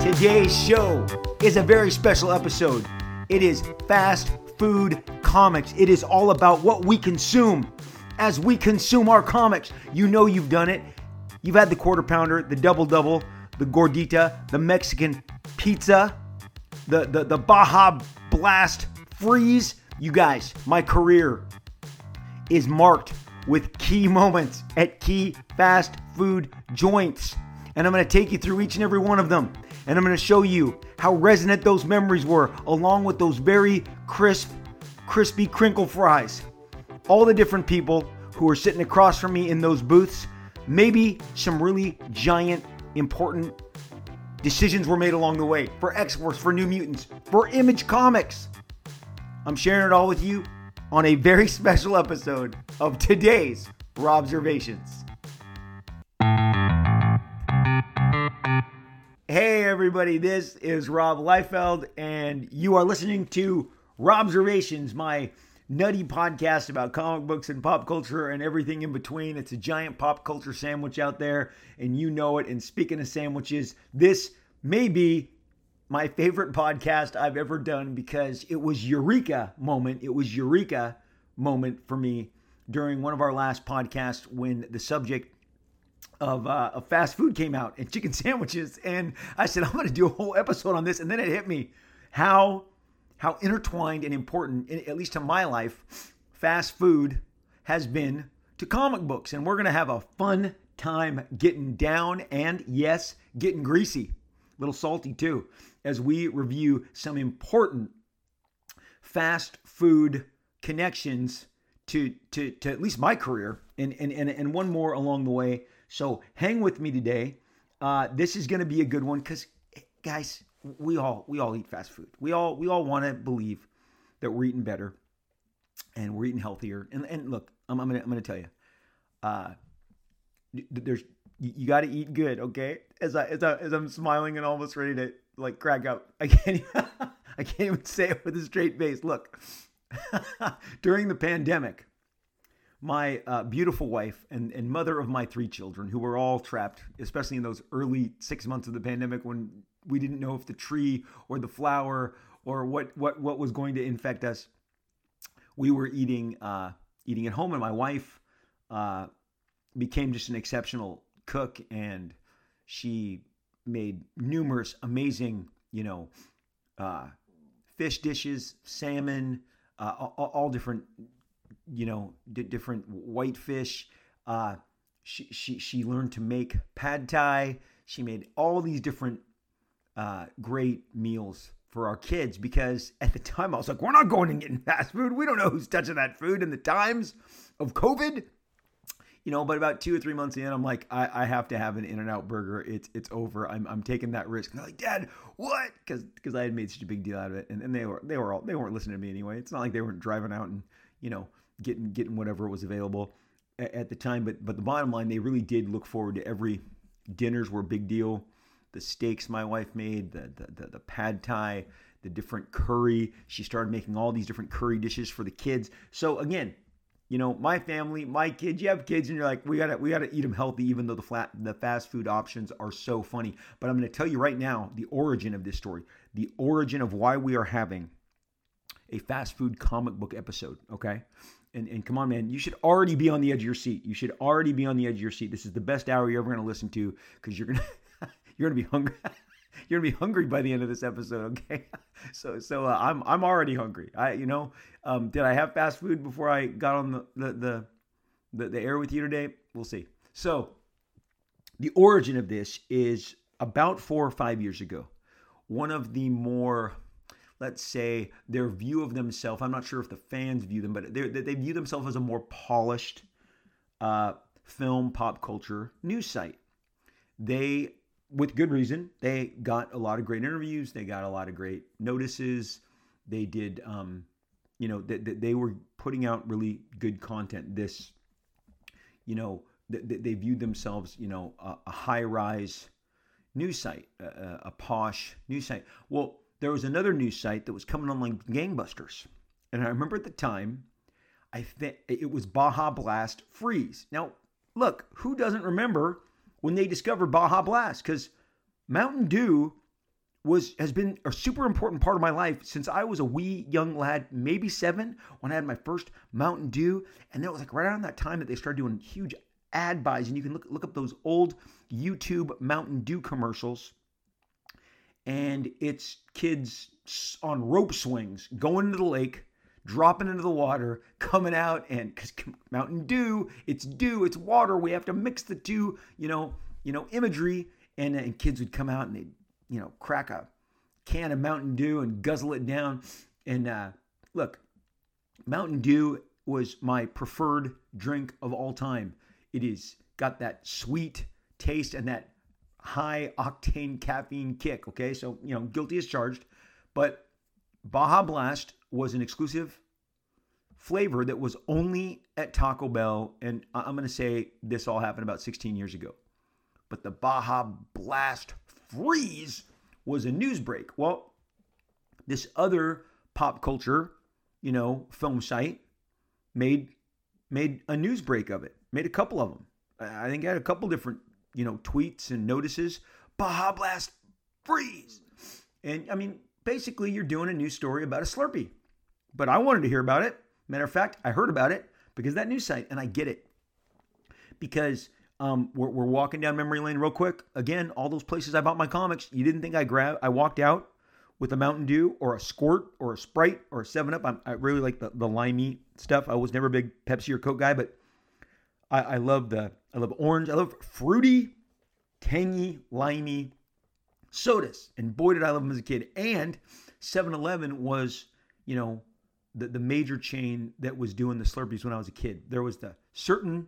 Today's show is a very special episode. It is fast food comics. It is all about what we consume as we consume our comics. You know you've done it. You've had the quarter pounder, the double double, the gordita, the Mexican pizza, the, the, the Baja Blast freeze. You guys, my career is marked with key moments at key fast food joints. And I'm going to take you through each and every one of them. And I'm going to show you how resonant those memories were, along with those very crisp, crispy crinkle fries. All the different people who were sitting across from me in those booths. Maybe some really giant, important decisions were made along the way for X Force, for New Mutants, for Image Comics. I'm sharing it all with you on a very special episode of today's Robservations. Hey, everybody, this is Rob Liefeld, and you are listening to Robservations, my nutty podcast about comic books and pop culture and everything in between. It's a giant pop culture sandwich out there, and you know it. And speaking of sandwiches, this may be my favorite podcast I've ever done because it was Eureka moment. It was Eureka moment for me during one of our last podcasts when the subject of, uh, of fast food came out and chicken sandwiches. And I said, I'm going to do a whole episode on this. And then it hit me how, how intertwined and important, at least to my life, fast food has been to comic books. And we're going to have a fun time getting down and, yes, getting greasy. A little salty too, as we review some important fast food connections to, to, to at least my career and, and, and, and one more along the way so hang with me today. Uh, this is going to be a good one because, guys, we all we all eat fast food. We all we all want to believe that we're eating better and we're eating healthier. And and look, I'm, I'm gonna I'm gonna tell you, uh, there's you, you got to eat good, okay? As I as I as I'm smiling and almost ready to like crack up, I can't I can't even say it with a straight face. Look, during the pandemic, my uh, beautiful wife and, and mother of my three children, who were all trapped, especially in those early six months of the pandemic when we didn't know if the tree or the flower or what what what was going to infect us. We were eating uh, eating at home, and my wife uh, became just an exceptional cook, and she made numerous amazing, you know, uh, fish dishes, salmon, uh, all, all different you know, d- different whitefish. Uh, she, she, she learned to make pad thai. She made all these different uh, great meals for our kids because at the time I was like, we're not going and getting fast food. We don't know who's touching that food in the times of COVID. You know, but about two or three months in, I'm like, I, I have to have an In-N-Out burger. It's it's over. I'm, I'm taking that risk. And they're like, Dad, what? Because because I had made such a big deal out of it, and, and they were they were all they weren't listening to me anyway. It's not like they weren't driving out and you know getting getting whatever was available at, at the time. But but the bottom line, they really did look forward to every dinners were a big deal. The steaks my wife made, the the the, the pad thai, the different curry. She started making all these different curry dishes for the kids. So again, you know, my family, my kids, you have kids and you're like, we gotta, we gotta eat them healthy, even though the flat, the fast food options are so funny. But I'm to tell you right now, the origin of this story, the origin of why we are having a fast food comic book episode. Okay and, and come on, man, you should already be on the edge of your seat. You should already be on the edge of your seat. This is the best hour you're ever to listen to because you're gonna you're gonna be hungry. you're gonna be hungry by the end of this episode. Okay, so so uh, I'm I'm already hungry. I you know um, did I have fast food before I got on the the, the the the air with you today? We'll see. So the origin of this is about four or five years ago. One of the more let's say, their view of themselves. I'm not sure if the fans view them, but they they view themselves as a more polished uh, film pop culture news site. They, with good reason, they got a lot of great interviews. They got a lot of great notices. They did, um, you know, they, they were putting out really good content. This, you know, they, they viewed themselves, you know, a, a high rise news site, a, a posh news site. Well, there was another news site that was coming on like gangbusters. And I remember at the time, I think it was Baja Blast Freeze. Now, look, who doesn't remember when they discovered Baja Blast? Because Mountain Dew was has been a super important part of my life since I was a wee young lad, maybe seven, when I had my first Mountain Dew. And it was like right around that time that they started doing huge ad buys, and you can look look up those old YouTube Mountain Dew commercials. And it's kids on rope swings going into the lake, dropping into the water, coming out, and because Mountain Dew, it's dew, it's water. We have to mix the two, you know, you know, imagery. And, and kids would come out and they'd you know, crack a can of Mountain Dew and guzzle it down. And uh, look, Mountain Dew was my preferred drink of all time. It is got that sweet taste and that high octane caffeine kick. Okay, so you know, guilty as charged. But Baja Blast was an exclusive flavor that was only at Taco Bell, and I'm going to say this all happened about 16 years ago. But the Baja Blast freeze was a news break. Well, this other pop culture, you know, film site made made a news break of it. Made a couple of them. I think I had a couple different, you know, tweets and notices. Baja Blast freeze. And I mean, basically you're doing a news story about a Slurpee. But I wanted to hear about it. Matter of fact, I heard about it because that news site, and I get it. Because um, we're, we're, walking down memory lane real quick. Again, all those places I bought my comics. You didn't think I grabbed? I walked out with a Mountain Dew or a Squirt or a Sprite or a Seven Up. I'm, i really like the the limey stuff. I was never a big Pepsi or Coke guy, but I, I love the I love orange. I love fruity, tangy, limey sodas. And boy, did I love them as a kid. And 7-Eleven was, you know, the, the major chain that was doing the Slurpees when I was a kid. There was the certain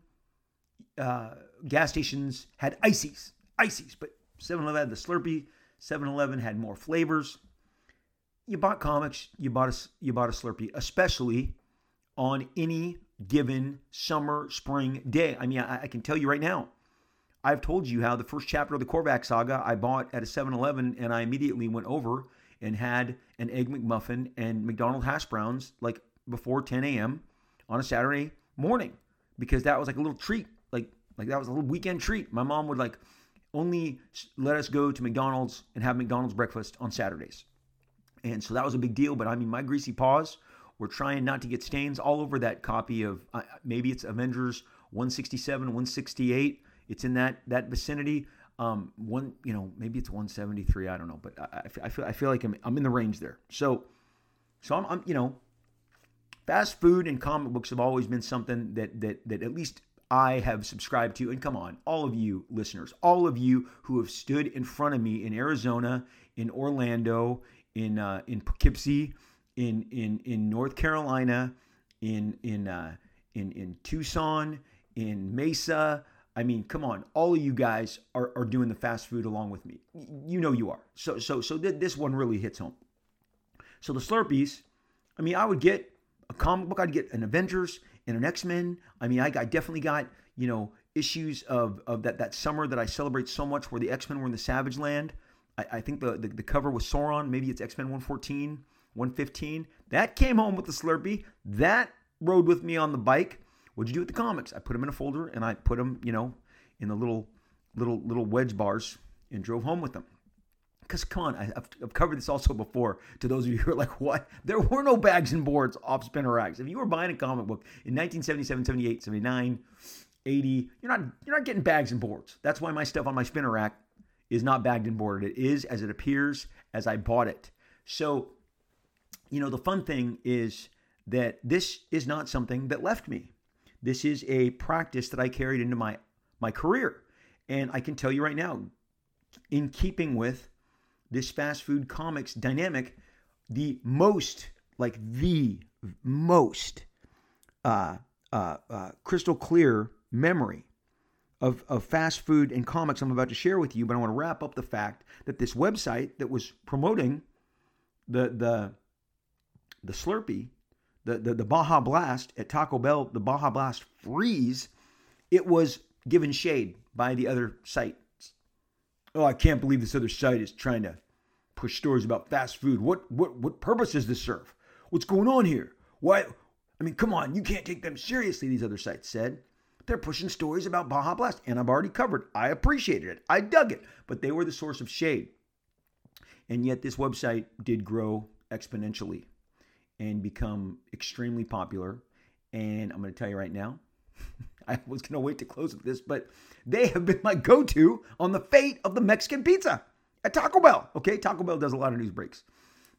uh, gas stations had ices, ices, but 7-Eleven had the Slurpee. 7-Eleven had more flavors. You bought comics, you bought a you bought a Slurpee, especially on any given summer, spring day. I mean, I, I can tell you right now, I've told you how the first chapter of the Korvac saga I bought at a 7-Eleven, and I immediately went over and had an egg McMuffin and McDonald hash browns like before 10 a.m. on a Saturday morning because that was like a little treat like like that was a little weekend treat. My mom would like only let us go to McDonald's and have McDonald's breakfast on Saturdays. And so that was a big deal. But I mean, my greasy paws were trying not to get stains all over that copy of uh, maybe it's Avengers 167, 168. It's in that that vicinity. Um, one, you know, maybe it's 173. I don't know, but I, I feel I feel like I'm I'm in the range there. So, so I'm, I'm you know, fast food and comic books have always been something that that that at least I have subscribed to. And come on, all of you listeners, all of you who have stood in front of me in Arizona, in Orlando, in uh, in Poughkeepsie, in in in North Carolina, in in uh, in in Tucson, in Mesa. I mean, come on, all of you guys are, are doing the fast food along with me. You know you are. So so so th- this one really hits home. So the Slurpees, I mean, I would get a comic book, I'd get an Avengers and an X Men. I mean, I, I definitely got you know issues of of that that summer that I celebrate so much, where the X Men were in the Savage Land. I, I think the, the, the cover was Sauron. Maybe it's X Men 114, 115. That came home with the Slurpee. That rode with me on the bike. What'd you do with the comics? I put them in a folder and I put them, you know, in the little little little wedge bars and drove home with them because come on, I've, I've, covered this also before. To those of you who are like, what? There were no bags and boards off spinner racks. If you were buying a comic book in 1977, 78, 79, 80, you're not you're not getting bags and boards. That's why my stuff on my spinner rack is not bagged and boarded. It is as it appears as I bought it. So, you know, the fun thing is that this is not something that left me. This is a practice that I carried into my my career. And I can tell you right now, in keeping with this fast food comics dynamic, the most, like the most uh, uh, uh, crystal clear memory of, of fast food and comics I'm about to share with you. But I want to wrap up the fact that this website that was promoting the the the Slurpee, the, the, the Baja Blast at Taco Bell, the Baja Blast Freeze, it was given shade by the other sites. oh, I can't believe this other site is trying to push stories about fast food. What what what purpose does this serve? What's going on here? Why I mean, come on, you can't take them seriously, these other sites said. They're pushing stories about Baja Blast, and I've already covered. I appreciated it. I dug it, but they were the source of shade. And yet, this website did grow exponentially and become extremely popular. And I'm going to tell you right now, I was going to wait to close with this, but they have been my go to on the fate of the Mexican pizza at Taco Bell. Okay, Taco Bell does a lot of news breaks.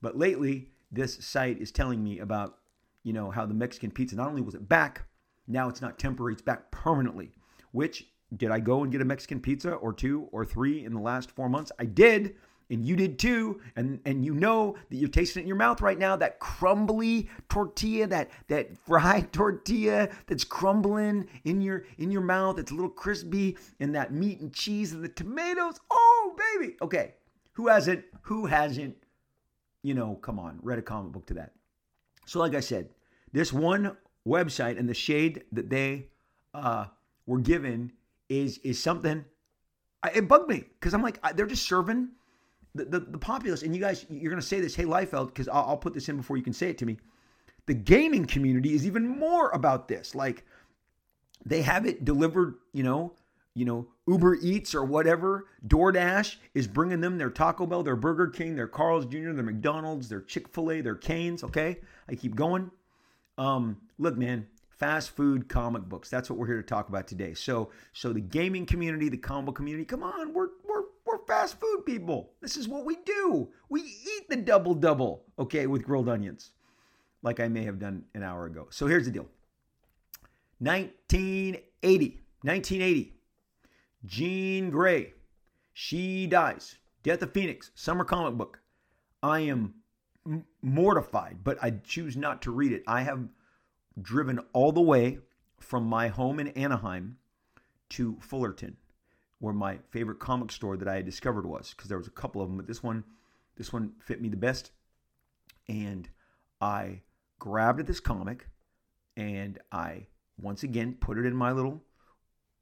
But lately, this site is telling me about, you know, how the Mexican pizza not only was it back, now it's not temporary, it's back permanently. Which did I go and get a Mexican pizza or two or three in the last four months? I did and you did too. And and you know that you're tasting it in your mouth right now that crumbly tortilla that that fried tortilla that's crumbling in your in your mouth it's a little crispy and that meat and cheese and the tomatoes. Oh baby. Okay. Who hasn't? Who hasn't? You know come on. Read a comic book to that. So like i said this one website and the shade that they uh, were given is is something it bugged me because i'm like they're just serving the, the, the populace, and you guys, you're going to say this, hey, Liefeld, because I'll, I'll put this in before you can say it to me. The gaming community is even more about this. Like, they have it delivered, you know, you know, Uber Eats or whatever, DoorDash is bringing them their Taco Bell, their Burger King, their Carl's Jr., their McDonald's, their Chick fil A, their Canes. Okay. I keep going. Um, look, man, fast food comic books. That's what we're here to talk about today. So, so the gaming community, the combo community, come on, we're, fast food people. This is what we do. We eat the double double, okay, with grilled onions, like I may have done an hour ago. So here's the deal 1980. 1980. Jean Grey. She dies. Death of Phoenix. Summer comic book. I am mortified, but I choose not to read it. I have driven all the way from my home in Anaheim to Fullerton where my favorite comic store that I had discovered was because there was a couple of them, but this one, this one fit me the best. And I grabbed at this comic and I once again put it in my little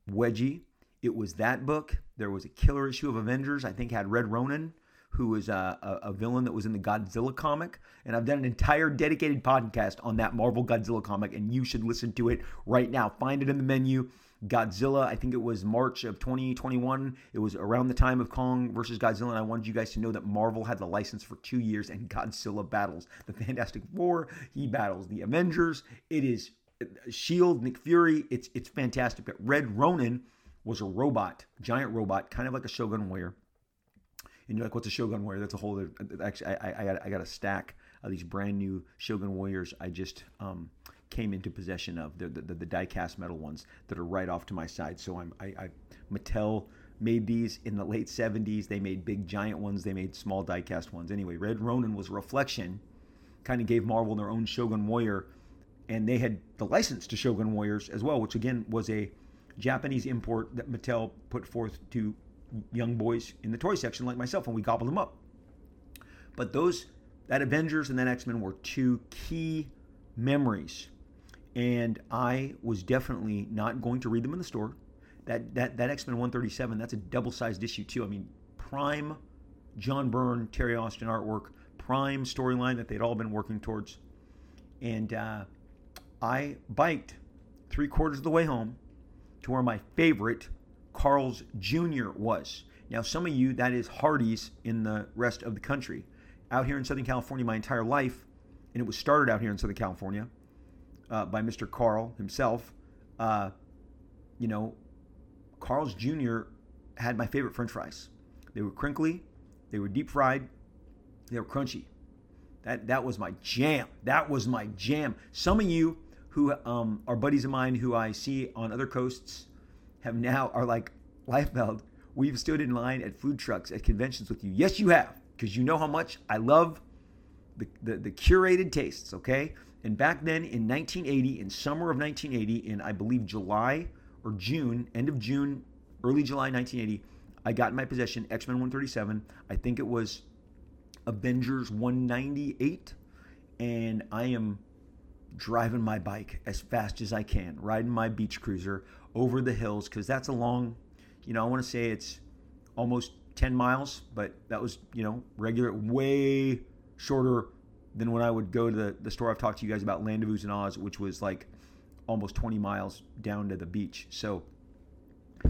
wedgie. It was that book. There was a killer issue of Avengers. I think had Red Ronin, who was a, a, a, villain that was in the Godzilla comic. And I've done an entire dedicated podcast on that Marvel Godzilla comic, and you should listen to it right now. Find it in the menu. Godzilla. I think it was March of 2021. It was around the time of Kong versus Godzilla, and I wanted you guys to know that Marvel had the license for two years, and Godzilla battles the Fantastic Four. He battles the Avengers. It is uh, Shield, Nick Fury. It's it's fantastic. But Red Ronin was a robot, giant robot, kind of like a Shogun warrior. And you're like, what's a Shogun warrior? That's a whole. Actually, I, I, got I got a stack of these brand new Shogun warriors. I just um, came into possession of the the, the die-cast metal ones that are right off to my side. So I'm I, I Mattel made these in the late 70s. They made big giant ones. They made small die-cast ones. Anyway, Red Ronin was a reflection. Kind of gave Marvel their own Shogun Warrior, and they had the license to Shogun Warriors as well, which again was a Japanese import that Mattel put forth to young boys in the toy section like myself, and we gobbled them up. But those that Avengers and that X Men were two key memories and I was definitely not going to read them in the store. That that that X Men 137, that's a double sized issue too. I mean, prime John Byrne, Terry Austin artwork, prime storyline that they'd all been working towards, and uh, I biked three quarters of the way home to where my favorite Carl's Jr. was. Now, some of you, that is Hardee's in the rest of the country. Out here in Southern California, my entire life, and it was started out here in Southern California uh, by Mr. Carl himself. Uh, you know, Carl's Jr. had my favorite French fries. They were crinkly, they were deep fried, they were crunchy. That that was my jam. That was my jam. Some of you who um, are buddies of mine who I see on other coasts have now are like Liefeld. We've stood in line at food trucks at conventions with you. Yes, you have, because you know how much I love the, the, the curated tastes. Okay, and back then in 1980, in summer of 1980, in I believe July or June, end of June, early July 1980, I got in my possession X Men 137. I think it was Avengers 198. And I am driving my bike as fast as I can, riding my beach cruiser over the hills, because that's a long, you know, I want to say it's almost 10 miles, but that was, you know, regular, way shorter than when I would go to the, the store I've talked to you guys about Landezvous in Oz, which was like almost 20 miles down to the beach. So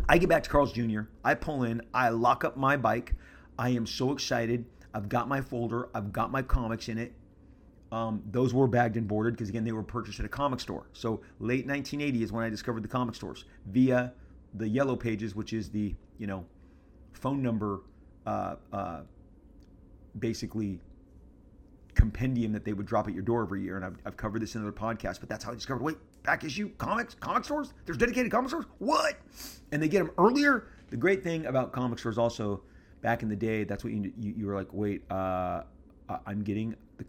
I get back to Carl's Jr., I pull in, I lock up my bike. I am so excited. I've got my folder, I've got my comics in it. Um, those were bagged and boarded because again they were purchased at a comic store. So late 1980 is when I discovered the comic stores via the Yellow Pages, which is the you know phone number, uh, uh, basically compendium that they would drop at your door every year. And I've, I've covered this in other podcasts, but that's how I discovered. Wait, back issue comics, comic stores. There's dedicated comic stores. What? And they get them earlier. The great thing about comic stores also back in the day, that's what you you, you were like. Wait, uh, I'm getting the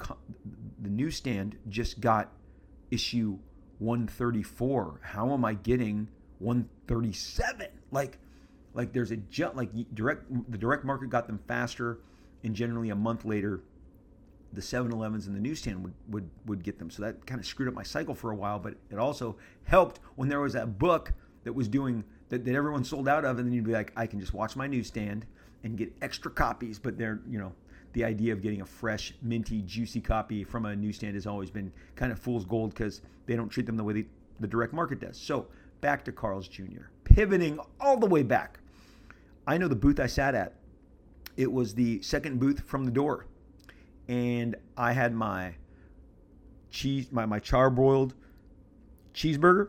the newsstand just got issue 134. How am I getting 137? Like, like there's a jump. Like direct the direct market got them faster, and generally a month later the 7-Elevens and the newsstand would, would, would get them. So that kind of screwed up my cycle for a while, but it also helped when there was that book that was doing that, that everyone sold out of, and then you'd be like, I can just watch my newsstand and get extra copies, but they're, you know, the idea of getting a fresh, minty, juicy copy from a newsstand has always been kind of fool's gold because they don't treat them the way they, the direct market does. So back to Carl's Jr. Pivoting all the way back. I know the booth I sat at. It was the second booth from the door and I had my cheese, my, my charbroiled cheeseburger,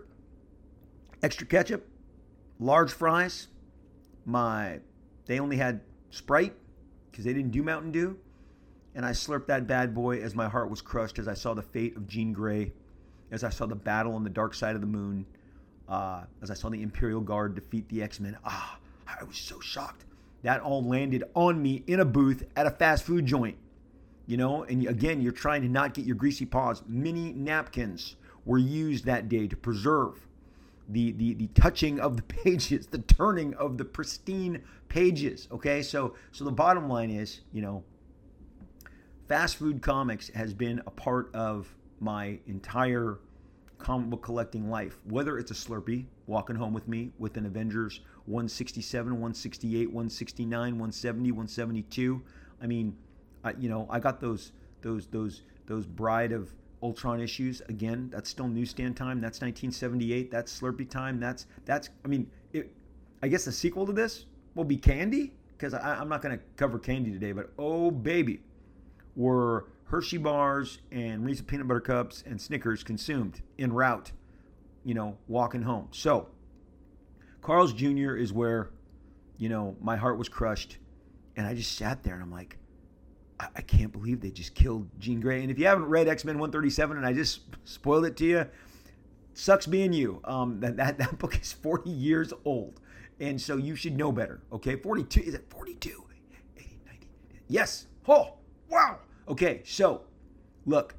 extra ketchup, large fries. My they only had Sprite because they didn't do Mountain Dew, and I slurped that bad boy as my heart was crushed as I saw the fate of Jean Grey, as I saw the battle on the dark side of the moon, uh, as I saw the Imperial Guard defeat the X Men. Ah, I was so shocked. That all landed on me in a booth at a fast food joint you know, and again, you're trying to not get your greasy paws. Mini napkins were used that day to preserve the, the, the touching of the pages, the turning of the pristine pages. Okay, so so the bottom line is, you know, fast food comics has been a part of my entire comic book collecting life. Whether it's a Slurpee walking home with me with an Avengers 167, 168, 169, 170, 172. I mean, I, you know, I got those those those those Bride of Ultron issues again. That's still newsstand time. That's 1978. That's Slurpee time. That's that's. I mean, it, I guess the sequel to this will be Candy because I'm not going to cover Candy today. But oh baby, were Hershey bars and Reese's peanut butter cups and Snickers consumed en route, you know, walking home. So Carl's Jr. is where, you know, my heart was crushed, and I just sat there and I'm like, I, I can't believe they just killed Jean Grey. And if you haven't read X Men 137, and I just spoiled it to you, sucks being you. Um, that, that, that book is 40 years old. And so you should know better. Okay, 42. Is it 42? 80, 90. Yes. Oh, wow. Okay, so look,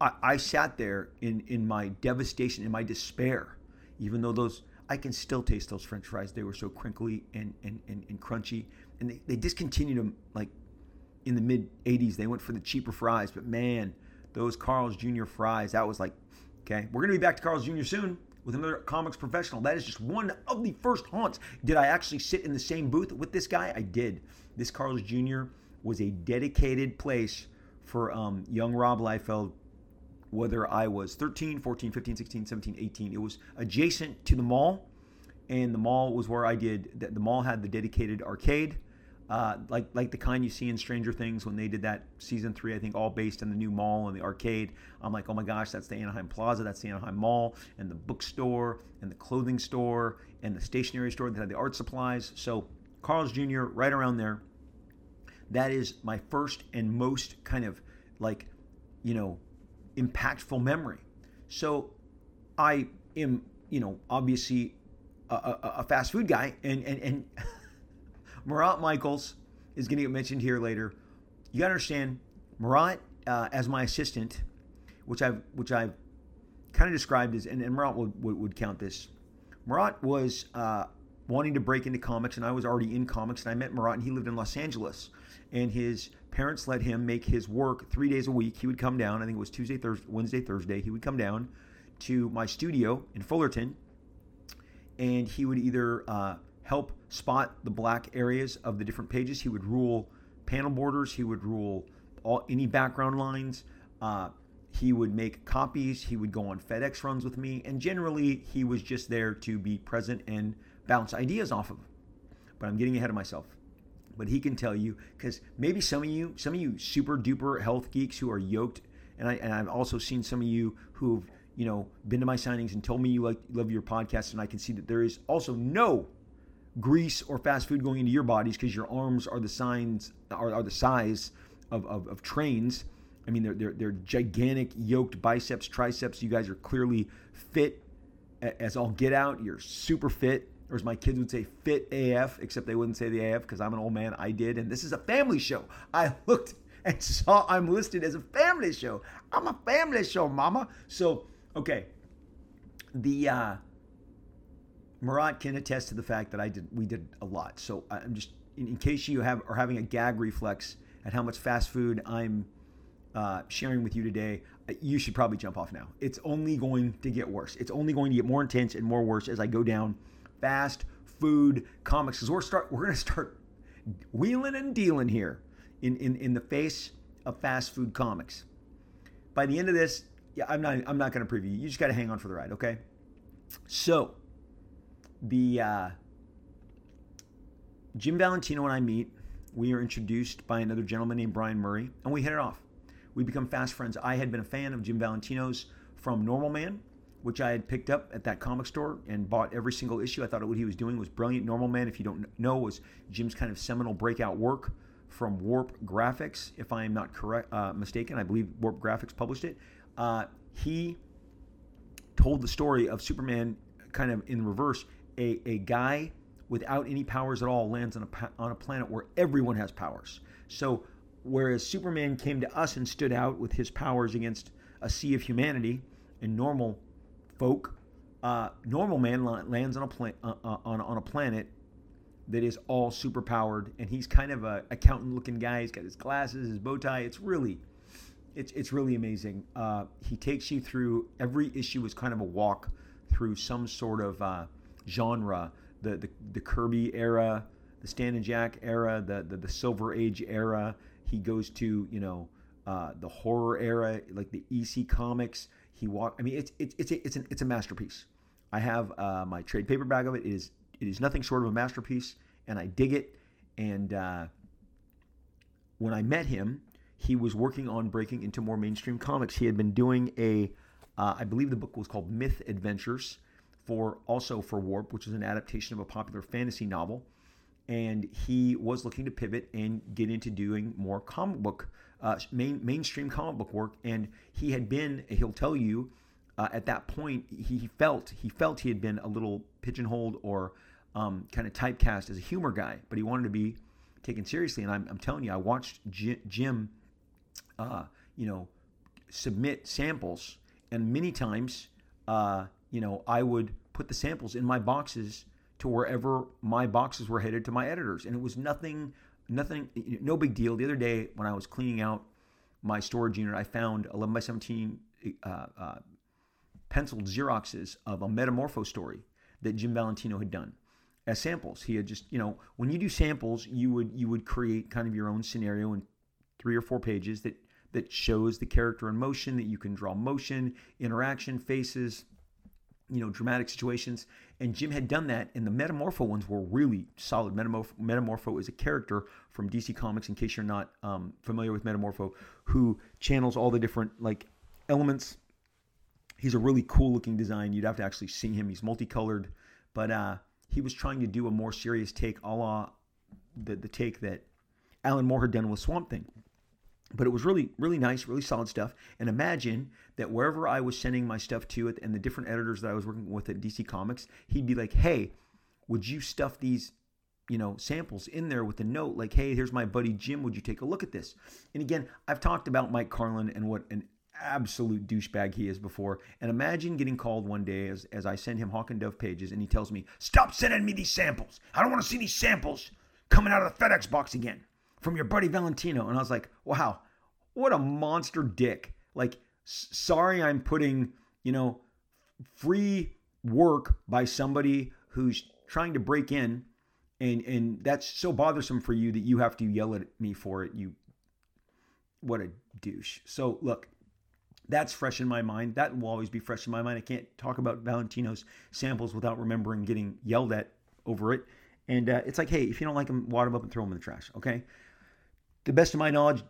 I, I sat there in, in my devastation, in my despair, even though those, I can still taste those french fries. They were so crinkly and, and, and, and crunchy. And they, they discontinued them like in the mid 80s, they went for the cheaper fries. But man, those Carl's Jr. fries, that was like, okay, we're going to be back to Carl's Jr. soon with another comics professional. That is just one of the first haunts. Did I actually sit in the same booth with this guy? I did. This Carl's Jr. was a dedicated place for um, young Rob Liefeld, whether I was 13, 14, 15, 16, 17, 18. It was adjacent to the mall, and the mall was where I did, that. the mall had the dedicated arcade uh, like like the kind you see in Stranger Things when they did that season three, I think all based in the new mall and the arcade. I'm like, oh my gosh, that's the Anaheim Plaza, that's the Anaheim Mall, and the bookstore, and the clothing store, and the stationery store that had the art supplies. So Carl's Jr. right around there. That is my first and most kind of like, you know, impactful memory. So I am, you know, obviously a, a, a fast food guy, and and and. Marat Mychaels is going to get mentioned here later. You got to understand, Marat uh, as my assistant, which I've which I've kind of described as, and, and Marat would, would, would count this. Marat was uh, wanting to break into comics, and I was already in comics, and I met Marat, and he lived in Los Angeles, and his parents let him make his work three days a week. He would come down. I think it was Tuesday, Thursday, Wednesday, Thursday. He would come down to my studio in Fullerton, and he would either uh, help spot the black areas of the different pages. He would rule panel borders. He would rule all any background lines. Uh, he would make copies. He would go on FedEx runs with me, and generally he was just there to be present and bounce ideas off of. But I'm getting ahead of myself. But he can tell you because maybe some of you, some of you super duper health geeks who are yoked, and I and I've also seen some of you who've you know been to my signings and told me you like love your podcast, and I can see that there is also no grease or fast food going into your bodies because your arms are the signs are, are the size of, of, of trains I mean, they're, they're, they're gigantic yoked biceps, triceps. You guys are clearly fit as all get out. You're super fit. Or as my kids would say, fit AF, except they wouldn't say the AF because I'm an old man. I did. And this is a family show. I looked and saw I'm listed as a family show. I'm a family show, mama. So, okay. The, uh, Marat can attest to the fact that I did, we did a lot. So I'm just, in, in case you have, are having a gag reflex at how much fast food I'm uh, sharing with you today, uh, you should probably jump off now. It's only going to get worse. It's only going to get more intense and more worse as I go down fast food comics. Because we're start we're to start wheeling and dealing here in, in in the face of fast food comics. By the end of this, yeah, I'm not I'm not to preview. You. You just got to hang on for the ride, okay? So the uh, Jim Valentino and I meet. We are introduced by another gentleman named Brian Murray, and we hit it off we become fast friends. I had been a fan of Jim Valentino's from Normal Man, which I had picked up at that comic store and bought every single issue. I thought what he was doing was brilliant. Normal Man, if you don't know, was Jim's kind of seminal breakout work from Warp Graphics, if I am not correct uh, mistaken. I believe Warp Graphics published it. Uh, he told the story of Superman kind of in reverse. A, a guy without any powers at all lands on a, on a planet where everyone has powers. So whereas Superman came to us and stood out with his powers against a sea of humanity and normal folk, uh, normal man lands on a pla- uh, uh, on, on a planet that is all super powered, and he's kind of a accountant looking guy. He's got his glasses, his bow tie. It's really, it's it's really amazing. Uh, he takes you through every issue is kind of a walk through some sort of uh, genre. The, the the Kirby era, the Stan and Jack era, the, the the Silver Age era, he goes to you know uh, the horror era, like the EC comics. He walk. I mean, it's it's it's a, it's an, it's a masterpiece. I have uh, my trade paperback of it. It is it is nothing short of a masterpiece, and I dig it. And uh, when I met him, he was working on breaking into more mainstream comics. He had been doing a, uh, I believe the book was called Myth Adventures, for also for Warp, which is an adaptation of a popular fantasy novel and he was looking to pivot and get into doing more comic book, uh, main, mainstream comic book work. And he had been, he'll tell you, uh, at that point, he felt he felt he had been a little pigeonholed or um, kind of typecast as a humor guy, but he wanted to be taken seriously. And I'm, I'm telling you, I watched Jim, uh, you know, submit samples, and many times, uh, you know, I would put the samples in my boxes to wherever my boxes were headed to my editors. And it was nothing, nothing, no big deal. The other day when I was cleaning out my storage unit, I found 11 by 17 uh, uh, penciled Xeroxes of a Metamorpho story that Jim Valentino had done as samples. He had just, you know, when you do samples, you would you would create kind of your own scenario in three or four pages that that shows the character in motion, that you can draw motion, interaction, faces, you know, dramatic situations. And Jim had done that, and the Metamorpho ones were really solid. Metamorpho, Metamorpho is a character from DC Comics, in case you're not um, familiar with Metamorpho, who channels all the different like elements. He's a really cool looking design. You'd have to actually see him. He's multicolored, but uh, he was trying to do a more serious take, a la the the take that Alan Moore had done with Swamp Thing but it was really really nice really solid stuff. And imagine that wherever i was sending my stuff to it and the different editors that i was working with at dc comics he'd be like hey would you stuff these you know samples in there with a note like hey here's my buddy jim would you take a look at this and again i've talked about mike carlin and what an absolute douchebag he is before. And imagine getting called one day as, as i send him hawk and dove pages and he tells me stop sending me these samples. I don't want to see these samples coming out of the fedex box again from your buddy Valentino. And I was like, wow, what a monster dick. Like, sorry, I'm putting, you know, free work by somebody who's trying to break in. And, and that's so bothersome for you that you have to yell at me for it. You, what a douche. So look, that's fresh in my mind. That will always be fresh in my mind. I can't talk about Valentino's samples without remembering getting yelled at over it. And uh, it's like, hey, if you don't like them, wad them up and throw them in the trash. Okay. The best of my knowledge,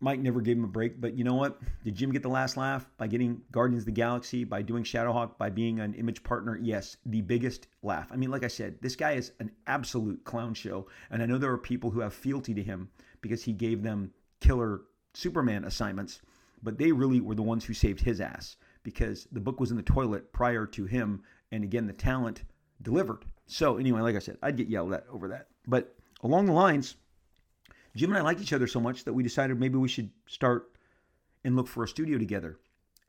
Mike never gave him a break. But you know what? Did Jim get the last laugh by getting Guardians of the Galaxy, by doing Shadowhawk, by being an image partner? Yes, the biggest laugh. I mean, like I said, this guy is an absolute clown show. And I know there are people who have fealty to him because he gave them killer Superman assignments, but they really were the ones who saved his ass because the book was in the toilet prior to him. And again, the talent delivered. So, anyway, like I said, I'd get yelled at over that. But along the lines, Jim and I liked each other so much that we decided maybe we should start and look for a studio together.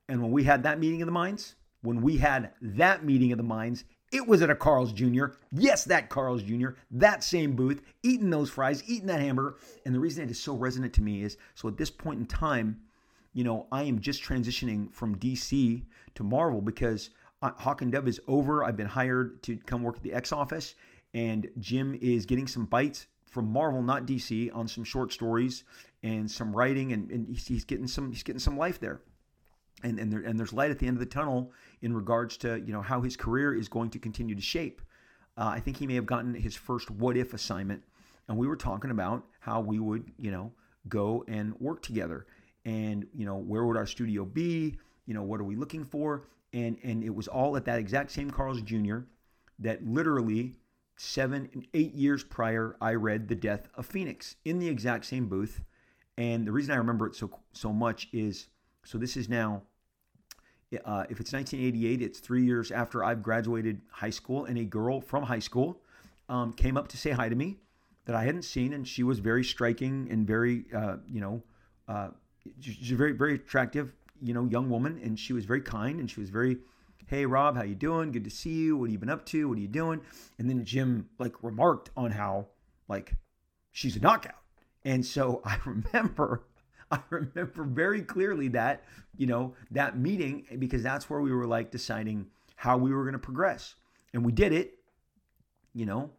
And when we had that meeting of the minds, when we had that meeting of the minds, it was at a Carl's Jr. Yes, that Carl's Jr., that same booth, eating those fries, eating that hamburger. And the reason it is so resonant to me is so at this point in time, you know, I am just transitioning from DC to Marvel because uh, Hawk and Dove is over. I've been hired to come work at the X office, and Jim is getting some bites from Marvel, not DC, on some short stories and some writing, and, and he's, he's, getting some he's getting some life there. And and, there, and there's light at the end of the tunnel in regards to you know how his career is going to continue to shape. Uh, I think he may have gotten his first what if assignment, and we were talking about how we would you know go and work together, and you know where would our studio be, you know what are we looking for, and and it was all at that exact same Carl's Jr. that literally seven and eight years prior, I read The Death of Phoenix in the exact same booth. And the reason I remember it so so much is so this is now, uh, if it's 1988, it's three years after I've graduated high school, and a girl from high school um, came up to say hi to me that I hadn't seen, and she was very striking and very, uh, you know, uh, she's a very very attractive, you know, young woman, and she was very kind and she was very hey rob how you doing? Good to see you. What have you been up to? What are you doing? And then jim like remarked on how like she's a knockout. And so i remember i remember very clearly that you know that meeting because that's where we were like deciding how we were going to progress. And we did it you know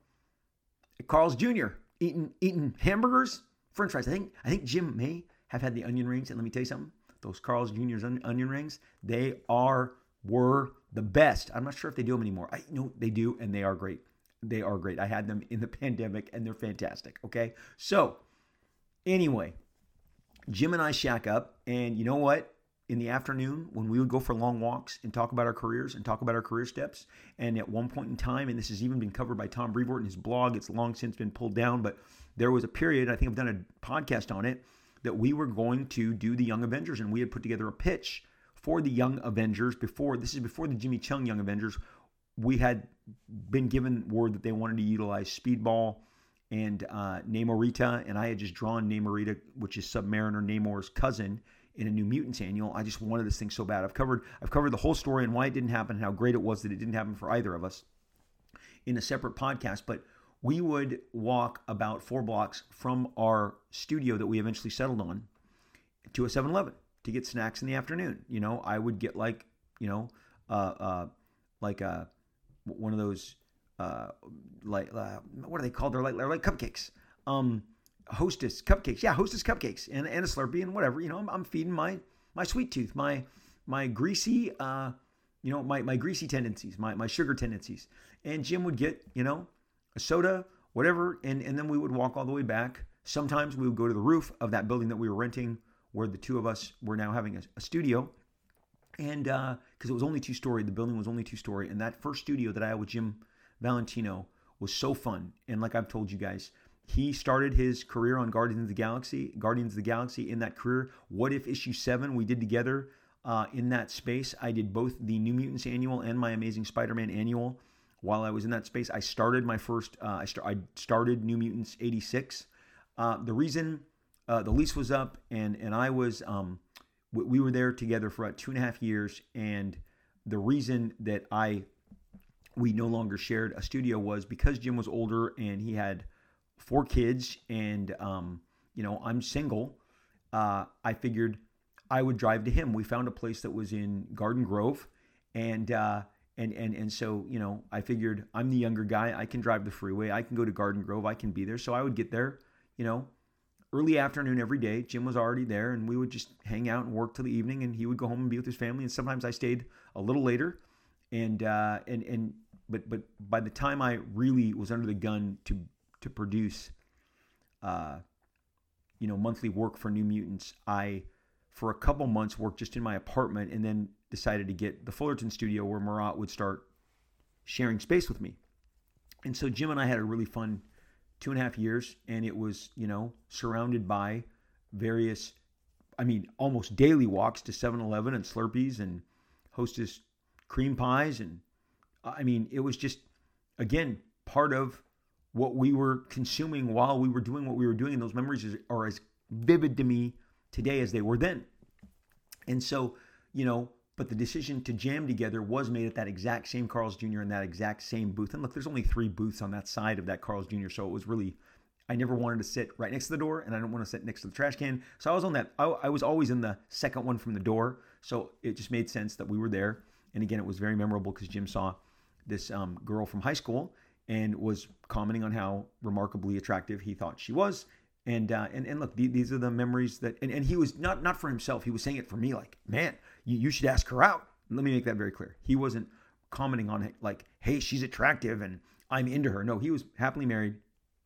carl's jr eating eating hamburgers french fries. I think i think jim may have had the onion rings. And let me tell you something those carl's jr's onion rings they are were the best. I'm not sure if they do them anymore. I know they do, and they are great. They are great. I had them in the pandemic, and they're fantastic. Okay, so anyway, Jim and I shack up, and you know what? In the afternoon, when we would go for long walks and talk about our careers and talk about our career steps, and at one point in time, and this has even been covered by Tom Brevoort in his blog, it's long since been pulled down, but there was a period, I think I've done a podcast on it, that we were going to do the Young Avengers, and we had put together a pitch for the Young Avengers before this is before the Jimmy Cheung Young Avengers. We had been given word that they wanted to utilize Speedball and uh, Namorita, and I had just drawn Namorita, which is Submariner Namor's cousin, in a New Mutants annual. I just wanted this thing so bad. I've covered I've covered the whole story and why it didn't happen and how great it was that it didn't happen for either of us in a separate podcast. But we would walk about four blocks from our studio that we eventually settled on to a 7-Eleven to get snacks in the afternoon. You know, I would get like, you know, uh, uh, like uh, one of those, uh, like, uh, what are they called? They're like, they're like cupcakes. Um, hostess cupcakes. Yeah, hostess cupcakes and, and a Slurpee and whatever. You know, I'm, I'm feeding my, my sweet tooth, my, my greasy, uh, you know, my, my greasy tendencies, my, my sugar tendencies. And Jim would get, you know, a soda, whatever. And, and then we would walk all the way back. Sometimes we would go to the roof of that building that we were renting where the two of us were now having a, a studio. And because uh, it was only two story, the building was only two story. And that first studio that I had with Jim Valentino was so fun. And like I've told you guys, he started his career on Guardians of the Galaxy, Guardians of the Galaxy in that career. What if issue seven we did together uh, in that space? I did both the New Mutants annual and my Amazing Spider-Man annual. While I was in that space, I started my first. Uh, I, start, I started New Mutants '86. Uh, the reason uh, the lease was up, and and I was um, we, we were there together for about two and a half years, and the reason that I we no longer shared a studio was because Jim was older and he had four kids, and um, you know I'm single. Uh, I figured I would drive to him. We found a place that was in Garden Grove, and uh, and and and so you know I figured I'm the younger guy. I can drive the freeway. I can go to Garden Grove. I can be there. So I would get there, you know, early afternoon every day. Jim was already there, and we would just hang out and work till the evening. And he would go home and be with his family. And sometimes I stayed a little later. And uh, and and but but by the time I really was under the gun to to produce, uh, you know, monthly work for New Mutants, I for a couple months worked just in my apartment, and then decided to get the Fullerton studio where Marat would start sharing space with me. And so Jim and I had a really fun two and a half years, and it was, you know, surrounded by various, I mean, almost daily walks to 7 Eleven and Slurpees and hostess cream pies. And uh, I mean, it was just, again, part of what we were consuming while we were doing what we were doing. And those memories are as vivid to me today as they were then. And so, you know, but the decision to jam together was made at that exact same Carl's Jr. in that exact same booth. And look, there's only three booths on that side of that Carl's Jr. So it was really, I never wanted to sit right next to the door, and I didn't want to sit next to the trash can. So I was on that. I, I was always in the second one from the door. So it just made sense that we were there. And again, it was very memorable because Jim saw this um, girl from high school and was commenting on how remarkably attractive he thought she was. And uh, and and look, these are the memories that and, and he was not not for himself. He was saying it for me. Like, man, you, you should ask her out. Let me make that very clear. He wasn't commenting on it like, hey, she's attractive and I'm into her. No, he was happily married,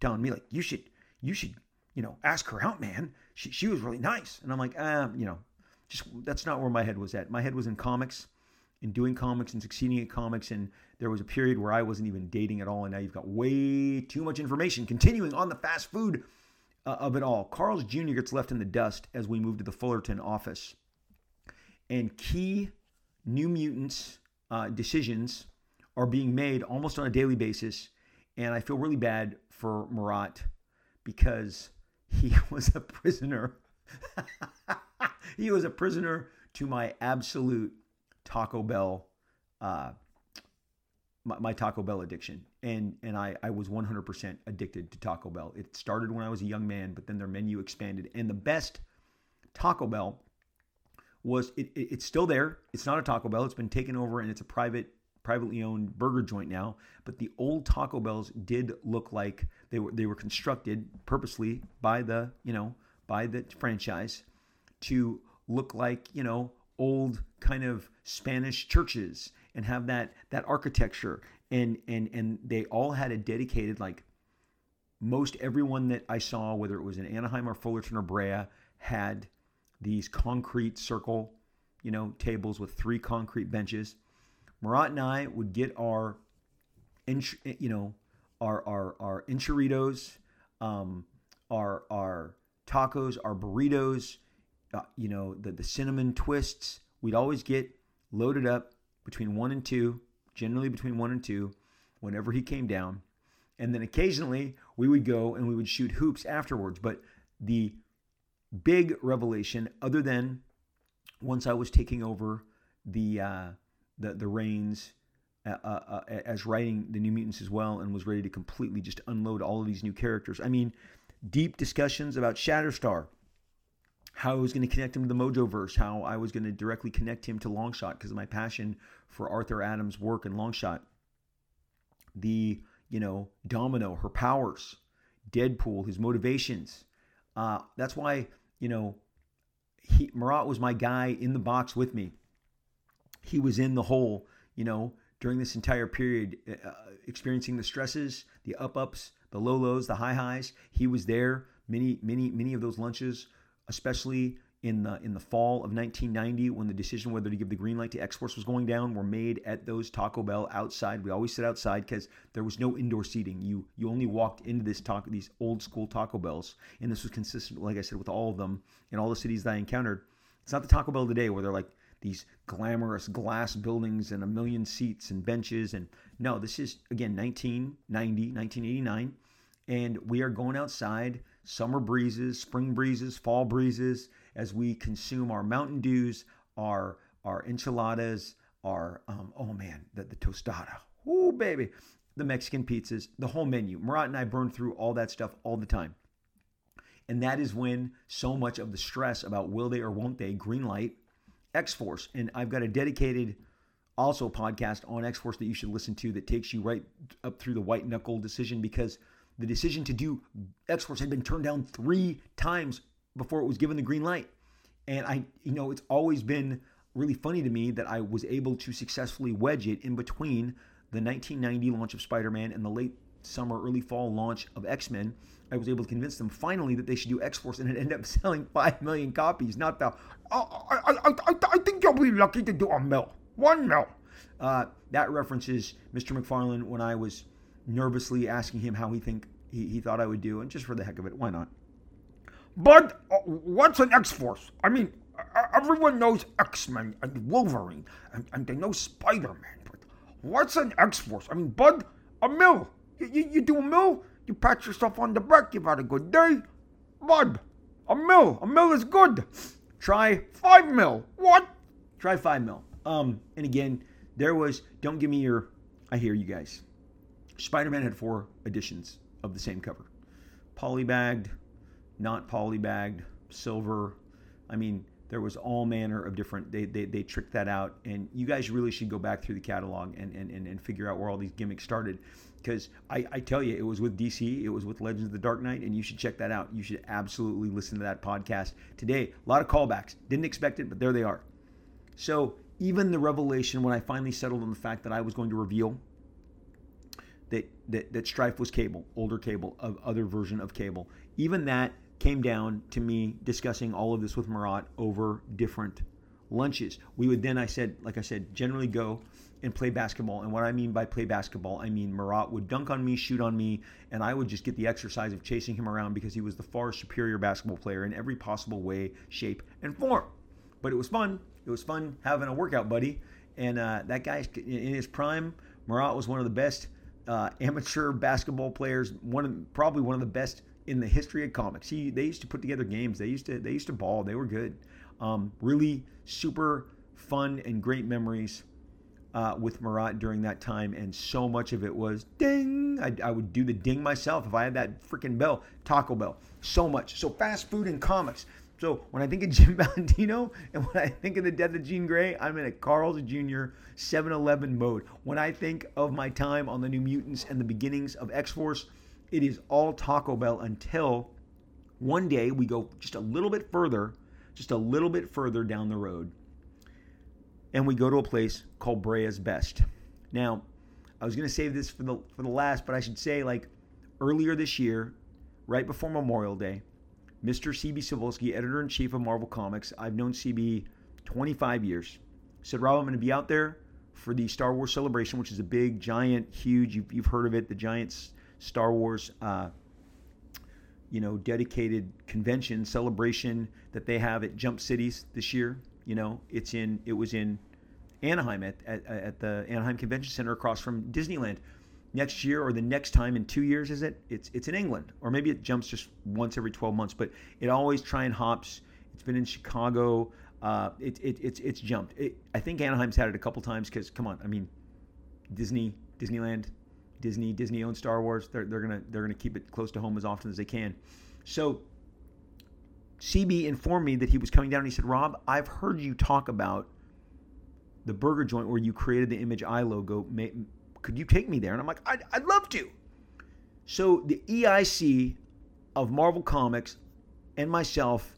telling me like, you should you should you know ask her out, man. She she was really nice. And I'm like, um, you know, just that's not where my head was at. My head was in comics in doing comics and succeeding at comics. And there was a period where I wasn't even dating at all. And now you've got way too much information. Continuing on the fast food uh, of it all. Carl's Jr. gets left in the dust as we move to the Fullerton office. And key New Mutants uh, decisions are being made almost on a daily basis. And I feel really bad for Marat because he was a prisoner. he was a prisoner to my absolute Taco Bell uh, my, my, Taco Bell addiction. And and I, I was 100% addicted to Taco Bell. It started when I was a young man, but then their menu expanded. And the best Taco Bell was it, it, it's still there. It's not a Taco Bell. It's been taken over and it's a private privately owned burger joint now. But the old Taco Bells did look like they were they were constructed purposely by the you know by the franchise to look like you know old kind of Spanish churches and have that that architecture. And and and they all had a dedicated like most everyone that I saw whether it was in Anaheim or Fullerton or Brea had these concrete circle you know tables with three concrete benches. Marat and I would get our you know our our our enchiladas um our our tacos our burritos uh, you know the the cinnamon twists. We'd always get loaded up between one and two, generally between one and two, whenever he came down. And then occasionally we would go and we would shoot hoops afterwards. But the big revelation, other than once I was taking over the uh, the the reins uh, uh, uh, as writing the New Mutants as well, and was ready to completely just unload all of these new characters. I mean, deep discussions about Shatterstar, how I was going to connect him to the Mojo verse, how I was going to directly connect him to Longshot because of my passion for Arthur Adams' work in Longshot. The, you know, Domino, her powers, Deadpool, his motivations. Uh, that's why, you know, he, Marat was my guy in the box with me. He was in the hole, you know, during this entire period, uh, experiencing the stresses, the up ups, the low lows, the high highs. He was there. Many, many, many of those lunches especially in the in the fall of 1990 when the decision whether to give the green light to X Force was going down were made at those Taco Bell outside. We always sit outside because there was no indoor seating. You you only walked into this taco these old school Taco Bells, and this was consistent, like I said, with all of them in all the cities that I encountered. It's not the Taco Bell today where they're like these glamorous glass buildings and a million seats and benches and no, this is again 1990, 1989, and we are going outside summer breezes, spring breezes, fall breezes as we consume our Mountain Dews, our our enchiladas, our um, oh man, the, the tostada, oh baby, the Mexican pizzas, the whole menu. Marat and I burn through all that stuff all the time. And that is when so much of the stress about will they or won't they green light X Force. And I've got a dedicated also podcast on X Force that you should listen to that takes you right up through the white knuckle decision because the decision to do X Force had been turned down three times before it was given the green light. And I, you know, it's always been really funny to me that I was able to successfully wedge it in between the 1990 launch of Spider Man and the late summer, early fall launch of X Men. I was able to convince them finally that they should do X Force, and it ended up selling 5 million copies, not the, oh, I, I, I, I think you'll be lucky to do a mill. One mill. Uh, that references Mr. McFarlane when I was nervously asking him how he think he, he thought I would do, and just for the heck of it, why not? But uh, what's an X Force? I mean, everyone knows X Men and Wolverine, and, and they know Spider Man. But what's an X Force? I mean, Bud, a mill. You, you, you, do a mill, you pat yourself on the back, you've had a good day. Bud, a mill. A mill is good. Try five mil. What? Try five mil. Um, and again, there was, don't give me your, I hear you guys. Spider Man had four editions of the same cover. Polybagged, not polybagged, silver. I mean, there was all manner of different they, they, they tricked that out. And you guys really should go back through the catalog and, and, and, and figure out where all these gimmicks started. Because I, I tell you it was with dc it was with legends of the dark knight and you should check that out. You should absolutely listen to that podcast today. A lot of callbacks. Didn't expect it but there they are. So even the revelation when i finally settled on the fact that i was going to reveal that that, that Stryfe was cable older cable of other version of cable even that came down to me discussing all of this with Marat over different lunches. We would then, I said, like I said, generally go and play basketball. And what I mean by play basketball, I mean Marat would dunk on me, shoot on me, and I would just get the exercise of chasing him around because he was the far superior basketball player in every possible way, shape, and form. But it was fun. It was fun having a workout buddy. And uh, that guy, in his prime, Marat was one of the best uh, amateur basketball players, one of, probably one of the best in the history of comics. He they used to put together games. They used to they used to ball. They were good. Um, really super fun and great memories uh, with Marat during that time, and so much of it was ding. I, I would do the ding myself if I had that freaking bell, Taco Bell. So much. So fast food and comics. So when I think of Jim Valentino and when I think of the death of Jean Grey, I'm in a Carl's Jr. 7-Eleven mode. When I think of my time on the New Mutants and the beginnings of X Force it is all Taco Bell until one day we go just a little bit further, just a little bit further down the road, and we go to a place called Brea's Best. Now, I was going to save this for the for the last, but I should say like earlier this year, right before Memorial Day, Mr. CB Cebulski, editor in chief of Marvel Comics, I've known CB 25 years, said, Rob, I'm going to be out there for the Star Wars celebration, which is a big, giant, huge, you've, you've heard of it, the giant Star Wars, uh, you know, dedicated convention celebration that they have at Jump Cities this year. You know, it's in it was in Anaheim at, at, at the Anaheim Convention Center across from Disneyland. Next year or the next time in two years, is it? It's it's in England, or maybe it jumps just once every 12 months, but it always try and hops. It's been in Chicago. Uh, it, it, it's it's jumped. It, I think Anaheim's had it a couple times because come on, I mean, Disney Disneyland Disney, Disney owns Star Wars. They're, they're gonna they're gonna keep it close to home as often as they can. So CB informed me that he was coming down and he said, Rob, I've heard you talk about the burger joint where you created the image Eye logo. Could you take me there? And I'm like, I'd, I'd love to. So the EIC of Marvel Comics and myself,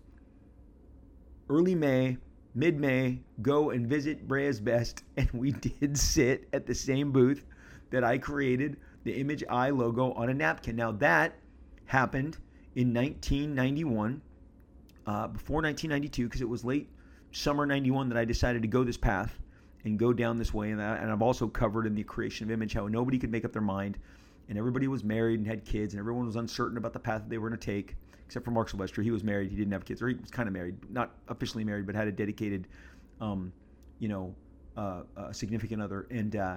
early May, mid May, go and visit Brea's Best. And we did sit at the same booth that I created the Image Eye logo on a napkin. Now, that happened in 1991, uh, before 1992, because it was late summer 91 that I decided to go this path and go down this way. And, I, and I've also covered in the creation of Image how nobody could make up their mind, and everybody was married and had kids, and everyone was uncertain about the path that they were going to take, except for Marc Silvestri. He was married, he didn't have kids, or he was kind of married, not officially married, but had a dedicated, um, you know, uh, significant other. And uh,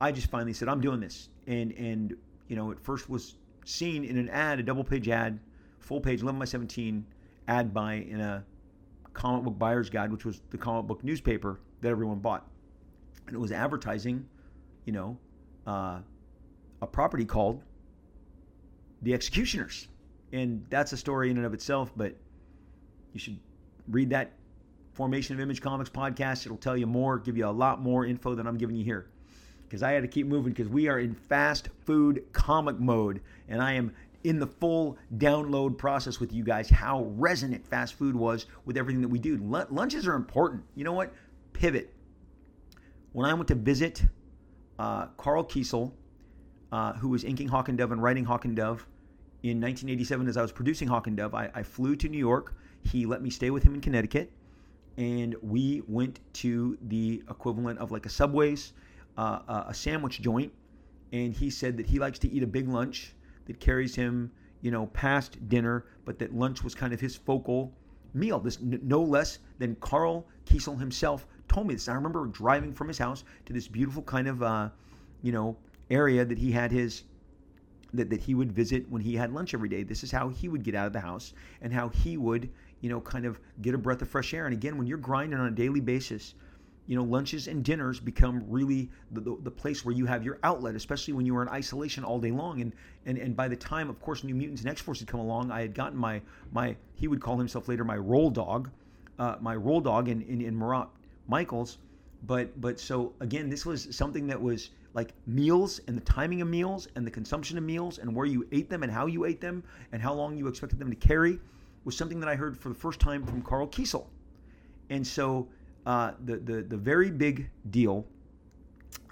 I just finally said, I'm doing this. And, and you know, it first was seen in an ad, a double page ad, full page, 11 by 17 ad buy in a comic book buyer's guide, which was the comic book newspaper that everyone bought. And it was advertising, you know, uh, a property called The Executioners. And that's a story in and of itself, but you should read that Formation of Image Comics podcast. It'll tell you more, give you a lot more info than I'm giving you here. because I had to keep moving because we are in fast food comic mode, and I am in the full download process with you guys how resonant fast food was with everything that we do. lunches are important. You know what? Pivot. When I went to visit uh, Karl Kesel, uh, who was inking Hawk and Dove and writing Hawk and Dove in 1987 as I was producing Hawk and Dove, I, I flew to New York. He let me stay with him in Connecticut, and we went to the equivalent of like a Subway's, uh, a sandwich joint. And he said that he likes to eat a big lunch that carries him, you know, past dinner, but that lunch was kind of his focal meal. This no less than Karl Kesel himself told me this. I remember driving from his house to this beautiful kind of, uh, you know, area that he had his that, that he would visit when he had lunch every day. This is how he would get out of the house and how he would, you know, kind of get a breath of fresh air. And again, when you're grinding on a daily basis, you know, lunches and dinners become really the, the, the, place where you have your outlet, especially when you are in isolation all day long. And and and by the time, of course, New Mutants and X Force had come along, I had gotten my my he would call himself later my roll dog, uh, my roll dog in in, in Marat Michaels. But but so again, this was something that was like meals and the timing of meals and the consumption of meals and where you ate them and how you ate them and how long you expected them to carry was something that I heard for the first time from Carl Kesel. And so uh, the, the the very big deal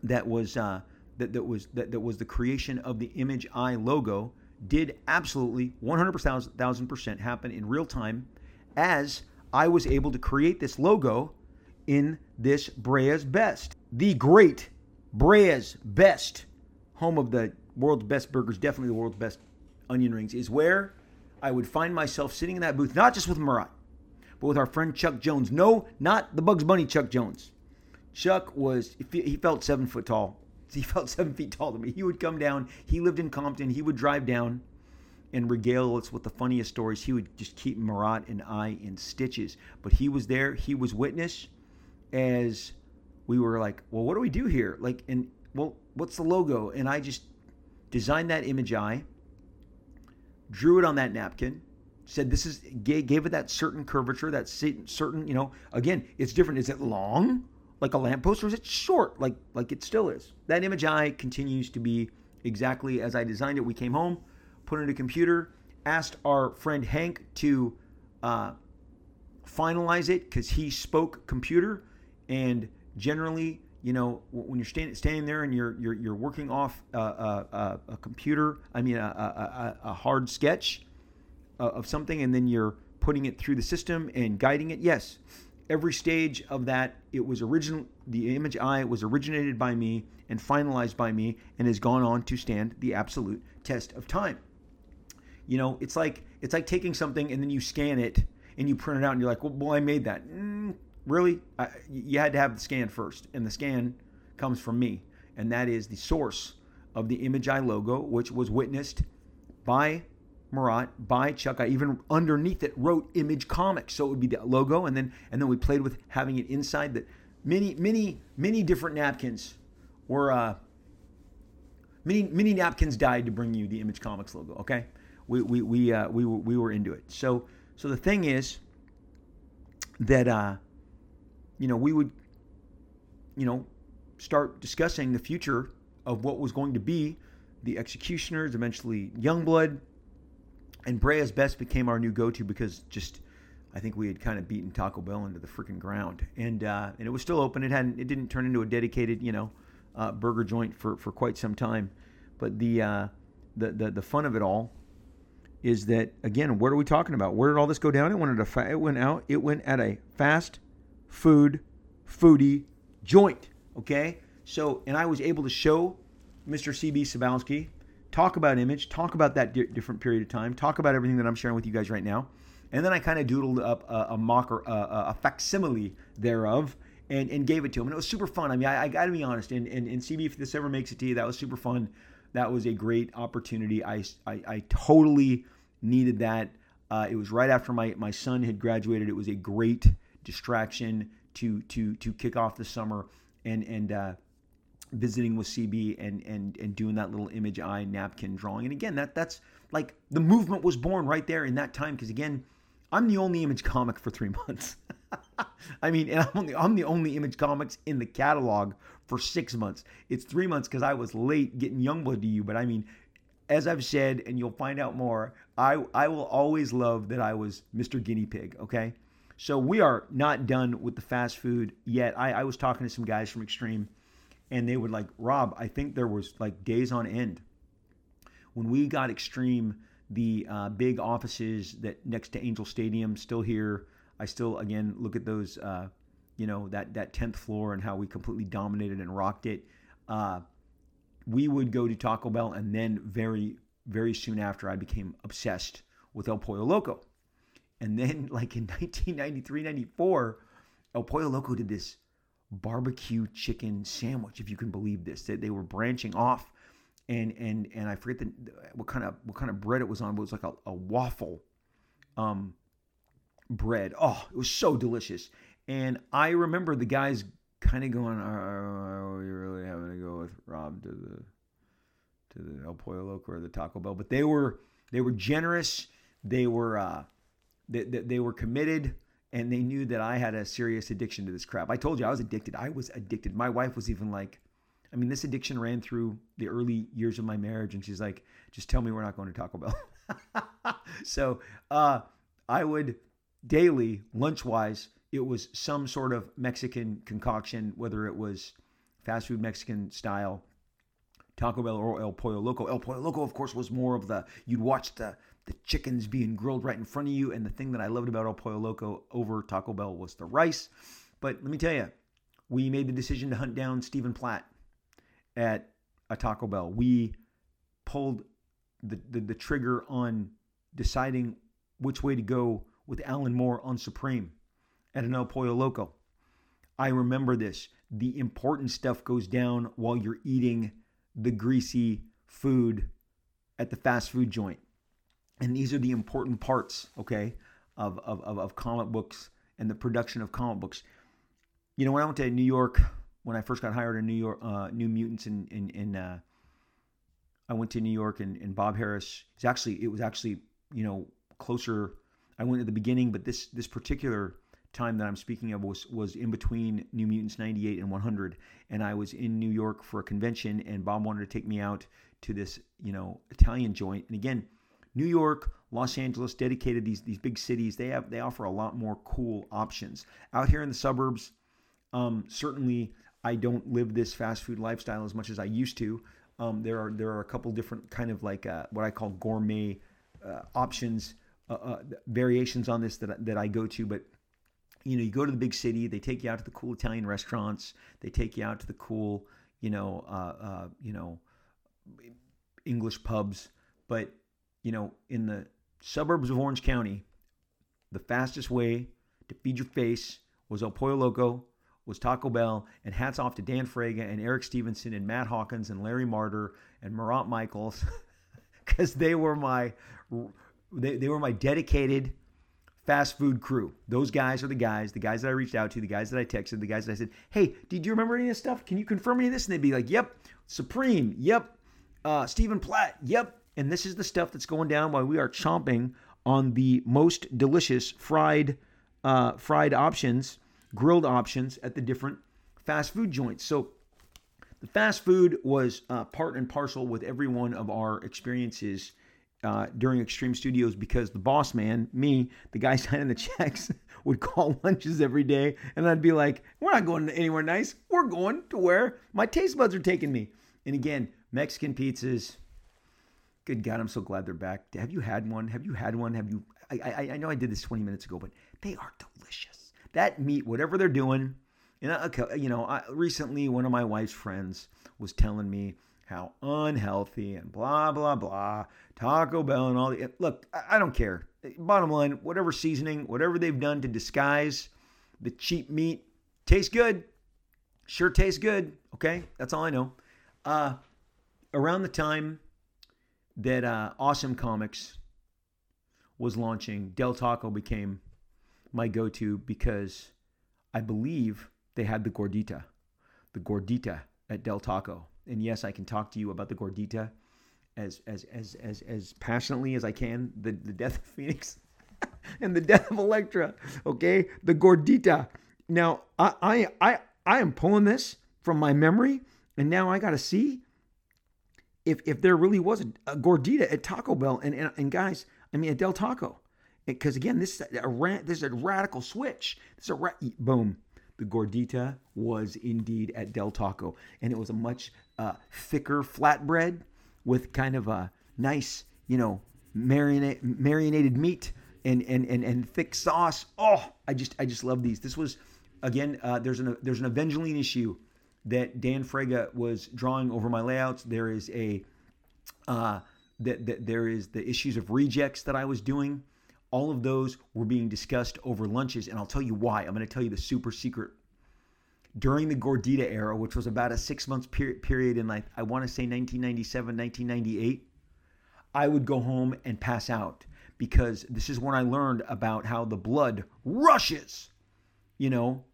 that was uh, that that was that, that was the creation of the Image Eye logo did absolutely 100% happen in real time as I was able to create this logo in this Brea's Best, the great Brea's Best, home of the world's best burgers, definitely the world's best onion rings, is where I would find myself sitting in that booth, not just with Marat, but with our friend Chuck Jones. No, not the Bugs Bunny Chuck Jones. Chuck was, he felt seven foot tall. He felt seven feet tall to me. He would come down. He lived in Compton. He would drive down and regale us with the funniest stories. He would just keep Marat and I in stitches. But he was there. He was witness as we were like, well, what do we do here? Like, and well, what's the logo? And I just designed that image eye, drew it on that napkin, said this is gave, gave it that certain curvature, that certain, you know, again, it's different. Is it long like a lamppost or is it short like like it still is? That image eye continues to be exactly as I designed it. We came home, put it in a computer, asked our friend Hank to uh, finalize it because he spoke computer and generally you know when you're standing standing there and you're you're, you're working off a, a, a computer i mean a, a, hard sketch uh, of something and then you're putting it through the system and guiding it yes every stage of that it was original the image I was originated by me and finalized by me and has gone on to stand the absolute test of time. You know it's like it's like taking something and then you scan it and you print it out and you're like well, well i made that. Mm, really, I, you had to have the scan first, and the scan comes from me, and that is the source of the Image Eye logo, which was witnessed by Marat, by Chuck. I even underneath it wrote Image Comics, so it would be the logo, and then and then we played with having it inside that many many many different napkins were. Uh, many many napkins died to bring you the Image Comics logo. Okay, we we we uh, we were, we were into it. So so the thing is that uh, you know, we would, you know, start discussing the future of what was going to be the Executioners, eventually Youngblood, and Brea's Best became our new go-to because just I think we had kind of beaten Taco Bell into the freaking ground, and uh, and it was still open. It hadn't, it didn't turn into a dedicated, you know, uh, burger joint for, for quite some time. But the, uh, the the the fun of it all is that again, what are we talking about? Where did all this go down? It went at a fa- it went out. It went at a fast food, foodie joint. Okay? So, and I was able to show Mr. CB Cebulski, talk about image, talk about that di- different period of time, talk about everything that I'm sharing with you guys right now. And then I kind of doodled up a, a mock or a, a, facsimile thereof and, and gave it to him. And it was super fun. I mean, I, I got to be honest. And, and, and CB, if this ever makes it to you, that was super fun. That was a great opportunity. I, I, I totally needed that. Uh, it was right after my, my son had graduated. It was a great distraction to to to kick off the summer and and uh, visiting with CB and and and doing that little image eye napkin drawing. And again, that that's like the movement was born right there in that time because again, I'm the only image comic for three months. I mean, and I'm, only, I'm the only image comics in the catalog for six months. It's three months because I was late getting Youngblood to you. But I mean, as I've said, and you'll find out more, I, I will always love that I was Mr. Guinea Pig, okay? So we are not done with the fast food yet. I, I was talking to some guys from Extreme, and they would like, Rob, I think there was like days on end. When we got Extreme, the uh, big offices that next to Angel Stadium still here. I still again look at those, uh, you know, that that tenth floor and how we completely dominated and rocked it. Uh, we would go to Taco Bell, and then very very soon after, I became obsessed with El Pollo Loco. And then, like in 1993, 94, El Pollo Loco did this barbecue chicken sandwich, if you can believe this. That they were branching off, and and and I forget the, what kind of what kind of bread it was on, but it was like a, a waffle um, bread. Oh, it was so delicious. And I remember the guys kind of going, "Are we really having to go with Rob to the to the El Pollo Loco or the Taco Bell?" But they were they were generous. They were uh, they, they, they were committed and they knew that I had a serious addiction to this crap. I told you I was addicted. I was addicted. My wife was even like, I mean, this addiction ran through the early years of my marriage, and she's like, just tell me we're not going to Taco Bell. so uh, I would daily, lunch wise, it was some sort of Mexican concoction, whether it was fast food Mexican style, Taco Bell or El Pollo Loco. El Pollo Loco, of course, was more of the you'd watch the the chickens being grilled right in front of you. And the thing that I loved about El Pollo Loco over Taco Bell was the rice. But let me tell you, we made the decision to hunt down Stephen Platt at a Taco Bell. We pulled the, the, the trigger on deciding which way to go with Alan Moore on Supreme at an El Pollo Loco. I remember this. The important stuff goes down while you're eating the greasy food at the fast food joint. And these are the important parts, okay, of, of, of, of comic books and the production of comic books. You know, when I went to New York, when I first got hired in New York, uh, New Mutants, in in, in uh, I went to New York, and, and Bob Harras. It's actually it was actually you know closer. I went at the beginning, but this this particular time that I'm speaking of was was in between New Mutants 98 and 100 and I was in New York for a convention and Bob wanted to take me out to this, you know, Italian joint. And again, New York, Los Angeles, dedicated these these big cities, they have they offer a lot more cool options. Out here in the suburbs, um, certainly I don't live this fast food lifestyle as much as I used to. Um, there are there are a couple different kind of like uh, what I call gourmet uh, options, uh, uh variations on this that that I go to, but you know, you go to the big city, they take you out to the cool Italian restaurants, they take you out to the cool, you know, uh, uh, you know, English pubs. But you know, in the suburbs of Orange County, the fastest way to feed your face was El Pollo Loco, was Taco Bell, and hats off to Dan Fraga and Eric Stephenson and Matt Hawkins and Larry Marder and Marat Mychaels, because they were my they, they were my dedicated fast food crew. Those guys are the guys, the guys that I reached out to, the guys that I texted, the guys that I said, "Hey, did you remember any of this stuff? Can you confirm any of this?" And they'd be like, "Yep, Supreme, yep, uh, Stephen Platt, yep, and this is the stuff that's going down while we are chomping on the most delicious fried uh, fried options, grilled options at the different fast food joints. So the fast food was uh, part and parcel with every one of our experiences uh, during Extreme Studios because the boss man, me, the guy signing the checks, would call lunches every day, and I'd be like, "We're not going anywhere nice. We're going to where my taste buds are taking me." And again, Mexican pizzas, Good God, I'm so glad they're back. Have you had one? Have you had one? Have you? I, I, I know I did this 20 minutes ago, but they are delicious. That meat, whatever they're doing, you know, you know I, recently one of my wife's friends was telling me how unhealthy and blah blah blah Taco Bell and all the look. I, I don't care. Bottom line, whatever seasoning, whatever they've done to disguise the cheap meat, tastes good. Sure tastes good. Okay, that's all I know. Uh, around the time that uh, Awesome Comics was launching, Del Taco became my go to because I believe they had the gordita, the gordita at Del Taco. And yes, I can talk to you about the gordita as as as as, as passionately as I can. The the death of Phoenix. and the death of Elektra. Okay, the gordita. Now I I I, I am pulling this from my memory, and now I got to see if if there really was a, a gordita at Taco Bell. And, and and guys, I mean at Del Taco, because again, this is a, a this is a radical switch. This is a ra- boom. The gordita was indeed at Del Taco, and it was a much uh, thicker flatbread with kind of a nice, you know, marinate, marinated meat and, and and and thick sauce. Oh, I just I just love these. This was again. Uh, there's an there's an Avengelyne issue that Dan Fraga was drawing over my layouts. There is a uh, that, that there is the issues of rejects that I was doing. All of those were being discussed over lunches, and I'll tell you why. I'm going to tell you the super secret. During the Gordita era, which was about a six months period, period in like I want to say 1997, 1998, I would go home and pass out because this is when I learned about how the blood rushes, you know,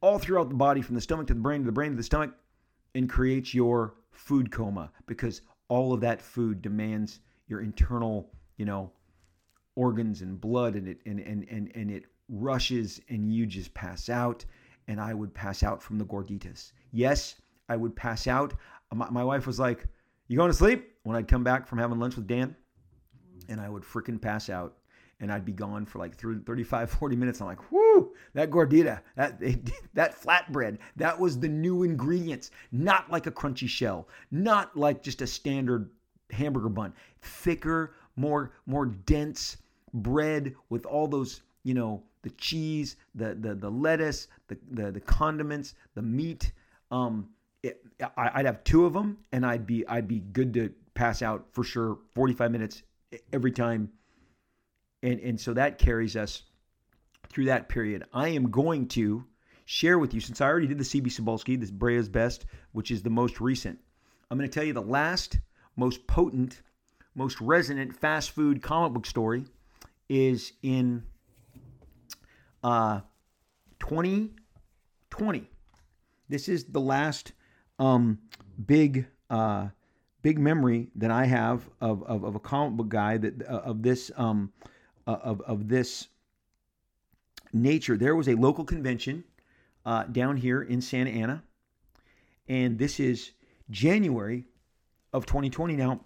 all throughout the body from the stomach to the brain to the brain to the stomach and creates your food coma because all of that food demands your internal, you know, organs and blood and it and and and, and it rushes and you just pass out and I would pass out from the gorditas. Yes, I would pass out. My, my wife was like, "You going to sleep?" When I'd come back from having lunch with Dan, and I would freaking pass out and I'd be gone for like 35, 40 minutes. I'm like, whoo, that gordita, that, that flatbread, that was the new ingredients. Not like a crunchy shell, not like just a standard hamburger bun. Thicker, more, more dense bread with all those, you know, the cheese, the the, the lettuce, the, the the condiments, the meat. Um, it, I'd have two of them, and I'd be I'd be good to pass out for sure. Forty five minutes every time and, and so that carries us through that period. I am going to share with you, since I already did the CB Cebulski, this Brea's Best, which is the most recent, I'm going to tell you the last, most potent, most resonant fast food comic book story is in uh, 2020. This is the last um, big uh, big memory that I have of, of, of a comic book guy that uh, of this um, uh, of, of this nature. There was a local convention uh, down here in Santa Ana, and this is January of 2020. Now,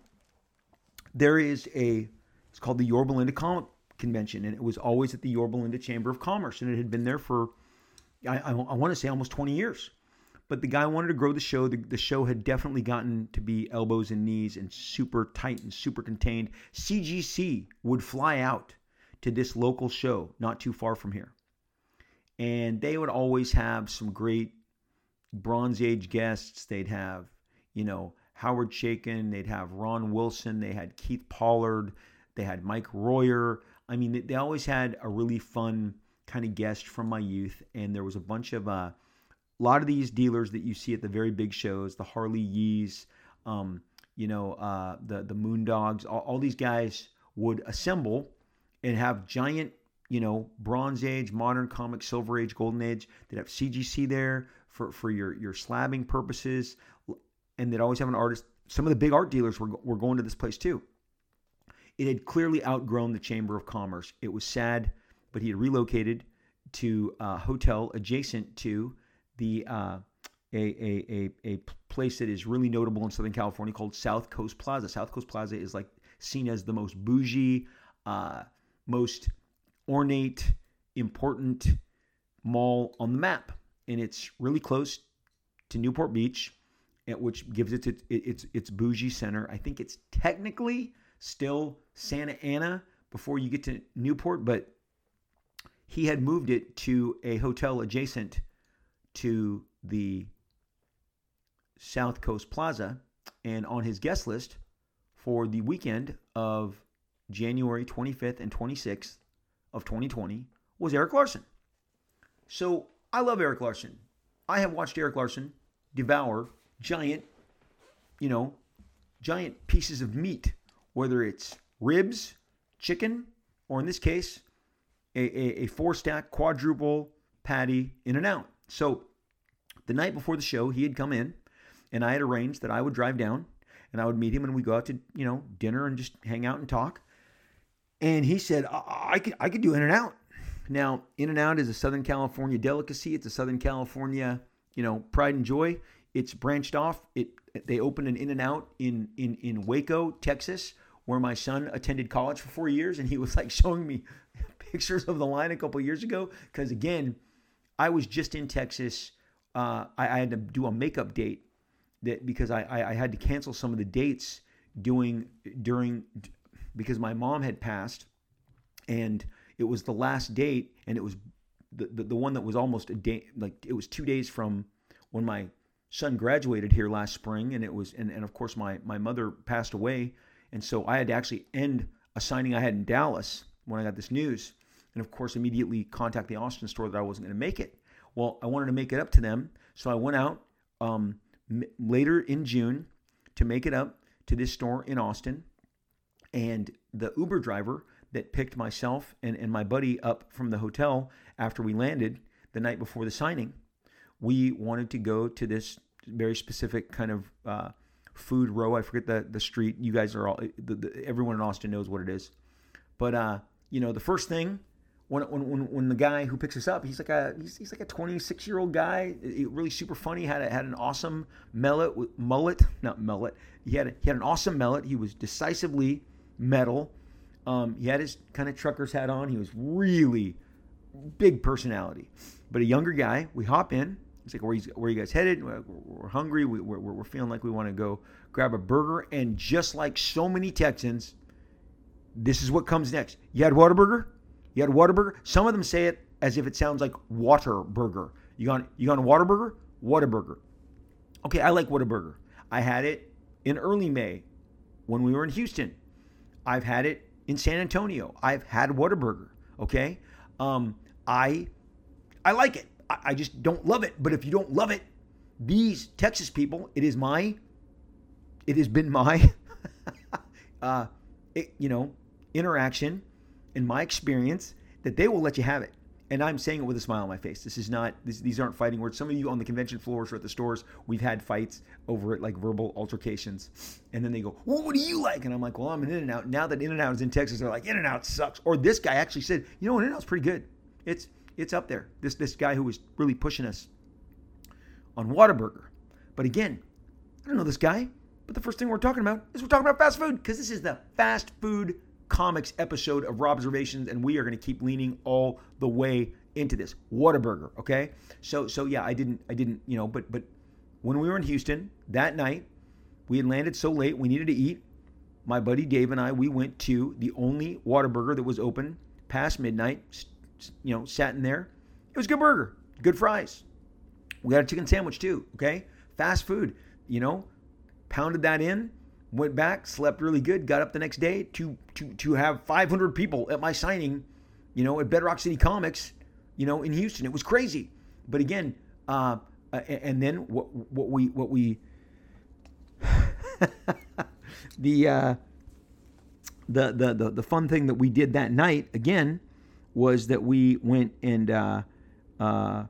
there is a, it's called the Yorba Linda Comic Convention, and it was always at the Yorba Linda Chamber of Commerce, and it had been there for, I, I, I want to say almost 20 years. But the guy wanted to grow the show. The, the show had definitely gotten to be elbows and knees and super tight and super contained. CGC would fly out to this local show not too far from here. And they would always have some great Bronze Age guests. They'd have, you know, Howard Chaykin, they'd have Ron Wilson, they had Keith Pollard, they had Mike Royer. I mean, they always had a really fun kind of guest from my youth. And there was a bunch of, uh, a lot of these dealers that you see at the very big shows, the Harley Yees, um, you know, uh, the the Moondogs, all, all these guys would assemble and have giant, you know, Bronze Age, Modern Comic, Silver Age, Golden Age. They'd have CGC there for, for your, your slabbing purposes. And they'd always have an artist. Some of the big art dealers were, were going to this place too. It had clearly outgrown the Chamber of Commerce. It was sad, but he had relocated to a hotel adjacent to the uh, a, a, a, a place that is really notable in Southern California called South Coast Plaza. South Coast Plaza is like seen as the most bougie, uh, most ornate, important mall on the map. And it's really close to Newport Beach, which gives it its, its, its bougie center. I think it's technically still Santa Ana before you get to Newport, but he had moved it to a hotel adjacent to the South Coast Plaza. And on his guest list for the weekend of January 25th and 26th of 2020 was Erik Larsen. So I love Erik Larsen. I have watched Erik Larsen devour giant, you know, giant pieces of meat, whether it's ribs, chicken, or in this case, a, a, a four stack quadruple patty in and out. So the night before the show, he had come in and I had arranged that I would drive down and I would meet him and we'd go out to, you know, dinner and just hang out and talk. And he said, I, I could I could do In and Out. Now, In and Out is a Southern California delicacy. It's a Southern California, you know, pride and joy. It's branched off. It they opened an In and Out in in in Waco, Texas, where my son attended college for four years, and he was like showing me pictures of the line a couple years ago. Because again, I was just in Texas. Uh, I, I, had to do a makeup date that because I, I, I had to cancel some of the dates doing during because my mom had passed, and it was the last date, and it was the, the, the one that was almost a day like it was two days from when my son graduated here last spring and it was and, and of course my my mother passed away and so I had to actually end a signing I had in Dallas when I got this news and of course immediately contact the Austin store that I wasn't going to make it. Well I wanted to make it up to them so I went out um, m- later in June to make it up to this store in Austin and the Uber driver that picked myself and, and my buddy up from the hotel after we landed the night before the signing. We wanted to go to this very specific kind of uh, food row. I forget the, the street. You guys are all, the, the, everyone in Austin knows what it is. But, uh, you know, the first thing when, when, when the guy who picks us up, he's like a he's, he's like a 26 year old guy, really super funny. had a, had an awesome mullet, mullet, not mullet. He had a, he had an awesome mullet. He was decisively metal. Um, he had his kind of trucker's hat on. He was really big personality, but a younger guy. We hop in. He's like, "Where where you guys headed? We're, we're hungry. We, we're, we're feeling like we want to go grab a burger." And just like so many Texans, this is what comes next. You had Whataburger? You had Whataburger? Some of them say it as if it sounds like water burger. You got you got a Whataburger? Whataburger. Okay, I like Whataburger. I had it in early May when we were in Houston. I've had it in San Antonio. I've had Whataburger. Okay, um, I I like it. I, I just don't love it. But if you don't love it, these Texas people, it is my, it has been my, uh, it, you know, interaction in my experience that they will let you have it. And I'm saying it with a smile on my face. This is not; this, these aren't fighting words. Some of you on the convention floors or at the stores, we've had fights over it, like verbal altercations. And then they go, "Well, what do you like?" And I'm like, "Well, I'm an In and Out." Now that In and Out is in Texas, they're like, "In and Out sucks." Or this guy actually said, "You know, In and Out's pretty good. It's it's up there." This this guy who was really pushing us on Whataburger. But again, I don't know this guy. But the first thing we're talking about is we're talking about fast food because this is the fast food comics episode of Robservations, and we are going to keep leaning all the way into this. Whataburger, okay? So so yeah, I didn't I didn't you know, but but when we were in Houston that night, we had landed so late, we needed to eat. My buddy Dave and I, we went to the only Whataburger that was open past midnight. You know, sat in there. It was good burger, good fries. We got a chicken sandwich too. Okay, fast food. You know, pounded that in went back, slept really good, got up the next day to to to have 500 people at my signing, you know, at Bedrock City Comics, you know, in Houston. It was crazy. But again, uh, and then what what we what we the, uh, the the the the fun thing that we did that night again was that we went and uh, uh,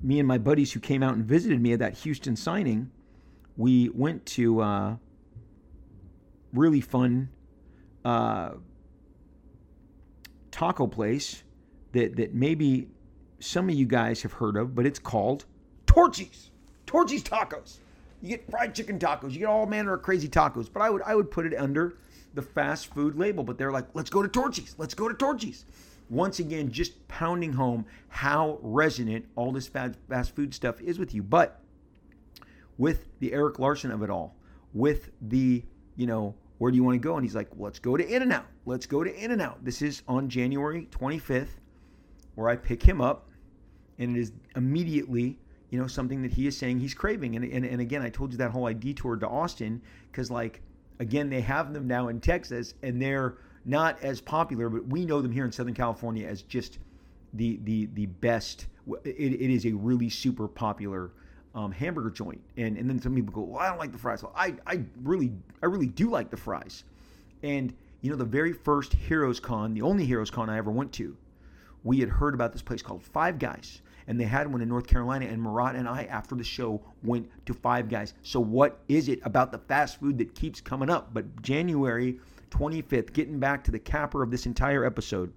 me and my buddies who came out and visited me at that Houston signing we went to uh, really fun uh, taco place that that maybe some of you guys have heard of, but it's called Torchy's. Torchy's Tacos. You get fried chicken tacos. You get all manner of crazy tacos. But I would I would put it under the fast food label. But they're like, let's go to Torchy's. Let's go to Torchy's. Once again, just pounding home how resonant all this fast food stuff is with you. But with the Erik Larsen of it all, with the, you know, where do you want to go? And he's like, let's go to In and Out. Let's go to In and Out. This is on January 25th, where I pick him up, and it is immediately, you know, something that he is saying he's craving. And, and, and again, I told you that whole I detoured to Austin because, like, again, they have them now in Texas, and they're not as popular, but we know them here in Southern California as just the the the best. It, it is a really super popular um, hamburger joint. And and then some people go, well, I don't like the fries. Well, I I really I really do like the fries. And you know, the very first Heroes Con, the only Heroes Con I ever went to, we had heard about this place called Five Guys. And they had one in North Carolina, and Marat and I, after the show, went to Five Guys. So, what is it about the fast food that keeps coming up? But January 25th, getting back to the capper of this entire episode.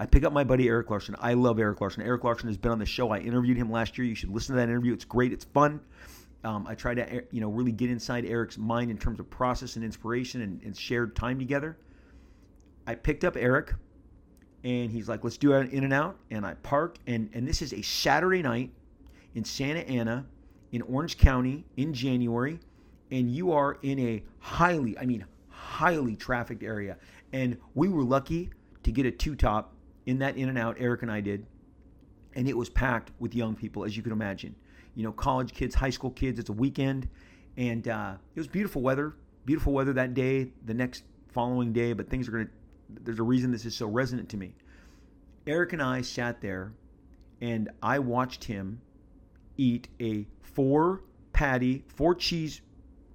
I pick up my buddy Erik Larsen. I love Erik Larsen. Erik Larsen has been on the show. I interviewed him last year. You should listen to that interview. It's great. It's fun. Um, I try to, you know, really get inside Erik's mind in terms of process and inspiration and, and shared time together. I picked up Erik, and he's like, "Let's do an in and out." And I park, and and this is a Saturday night in Santa Ana, in Orange County, in January, and you are in a highly, I mean, highly trafficked area. And we were lucky to get a two top in that in and out. eric and I did, and it was packed with young people, as you can imagine you know, college kids, high school kids. It's a weekend, and uh, it was beautiful weather. Beautiful weather that day, the next following day. But things are gonna. There's a reason this is so resonant to me. eric and I sat there, and I watched him eat a four patty, four cheese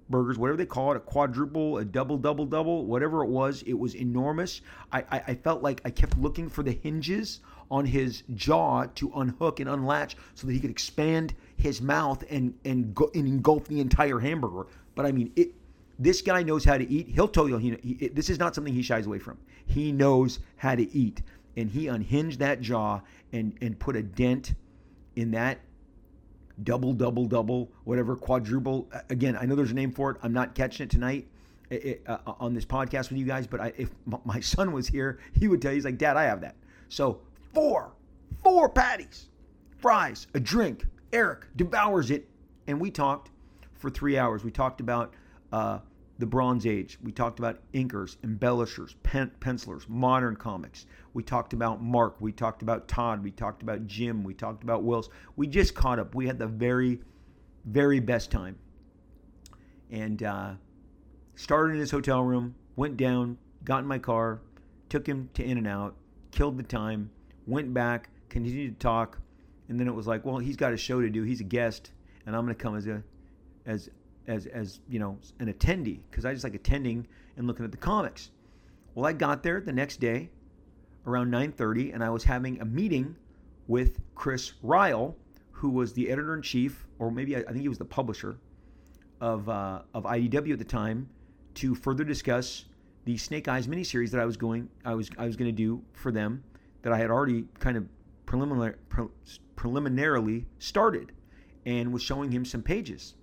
burgers, whatever they call it, a quadruple, a double, double, double, whatever it was. It was enormous. I, I, I, felt like I kept looking for the hinges on his jaw to unhook and unlatch so that he could expand his mouth and and, go, and engulf the entire hamburger. But I mean, it. This guy knows how to eat. He'll tell you he, he this is not something he shies away from. He knows how to eat, and he unhinged that jaw and and put a dent in that double, double, double, whatever, quadruple. Again, I know there's a name for it. I'm not catching it tonight it, uh, on this podcast with you guys, but I, if my son was here, he would tell you, he's like, Dad, I have that. So four, four patties, fries, a drink. Eric devours it. And we talked for three hours. We talked about uh, the Bronze Age. We talked about inkers, embellishers, pen- pencilers, modern comics. We talked about Marc. We talked about Todd. We talked about Jim. We talked about Whilce. We just caught up. We had the very, very best time. And uh, started in his hotel room, went down, got in my car, took him to In and Out, killed the time, went back, continued to talk, and then it was like, well, he's got a show to do. He's a guest, and I'm going to come as a as as as you know an attendee because I just like attending and looking at the comics. Well, I got there the next day around 9:30, and I was having a meeting with Chris Ryall, who was the editor in chief, or maybe I, think he was the publisher of uh, of IDW at the time, to further discuss the Snake Eyes miniseries that I was going I was I was going to do for them that I had already kind of preliminary, pre, preliminarily started, and was showing him some pages.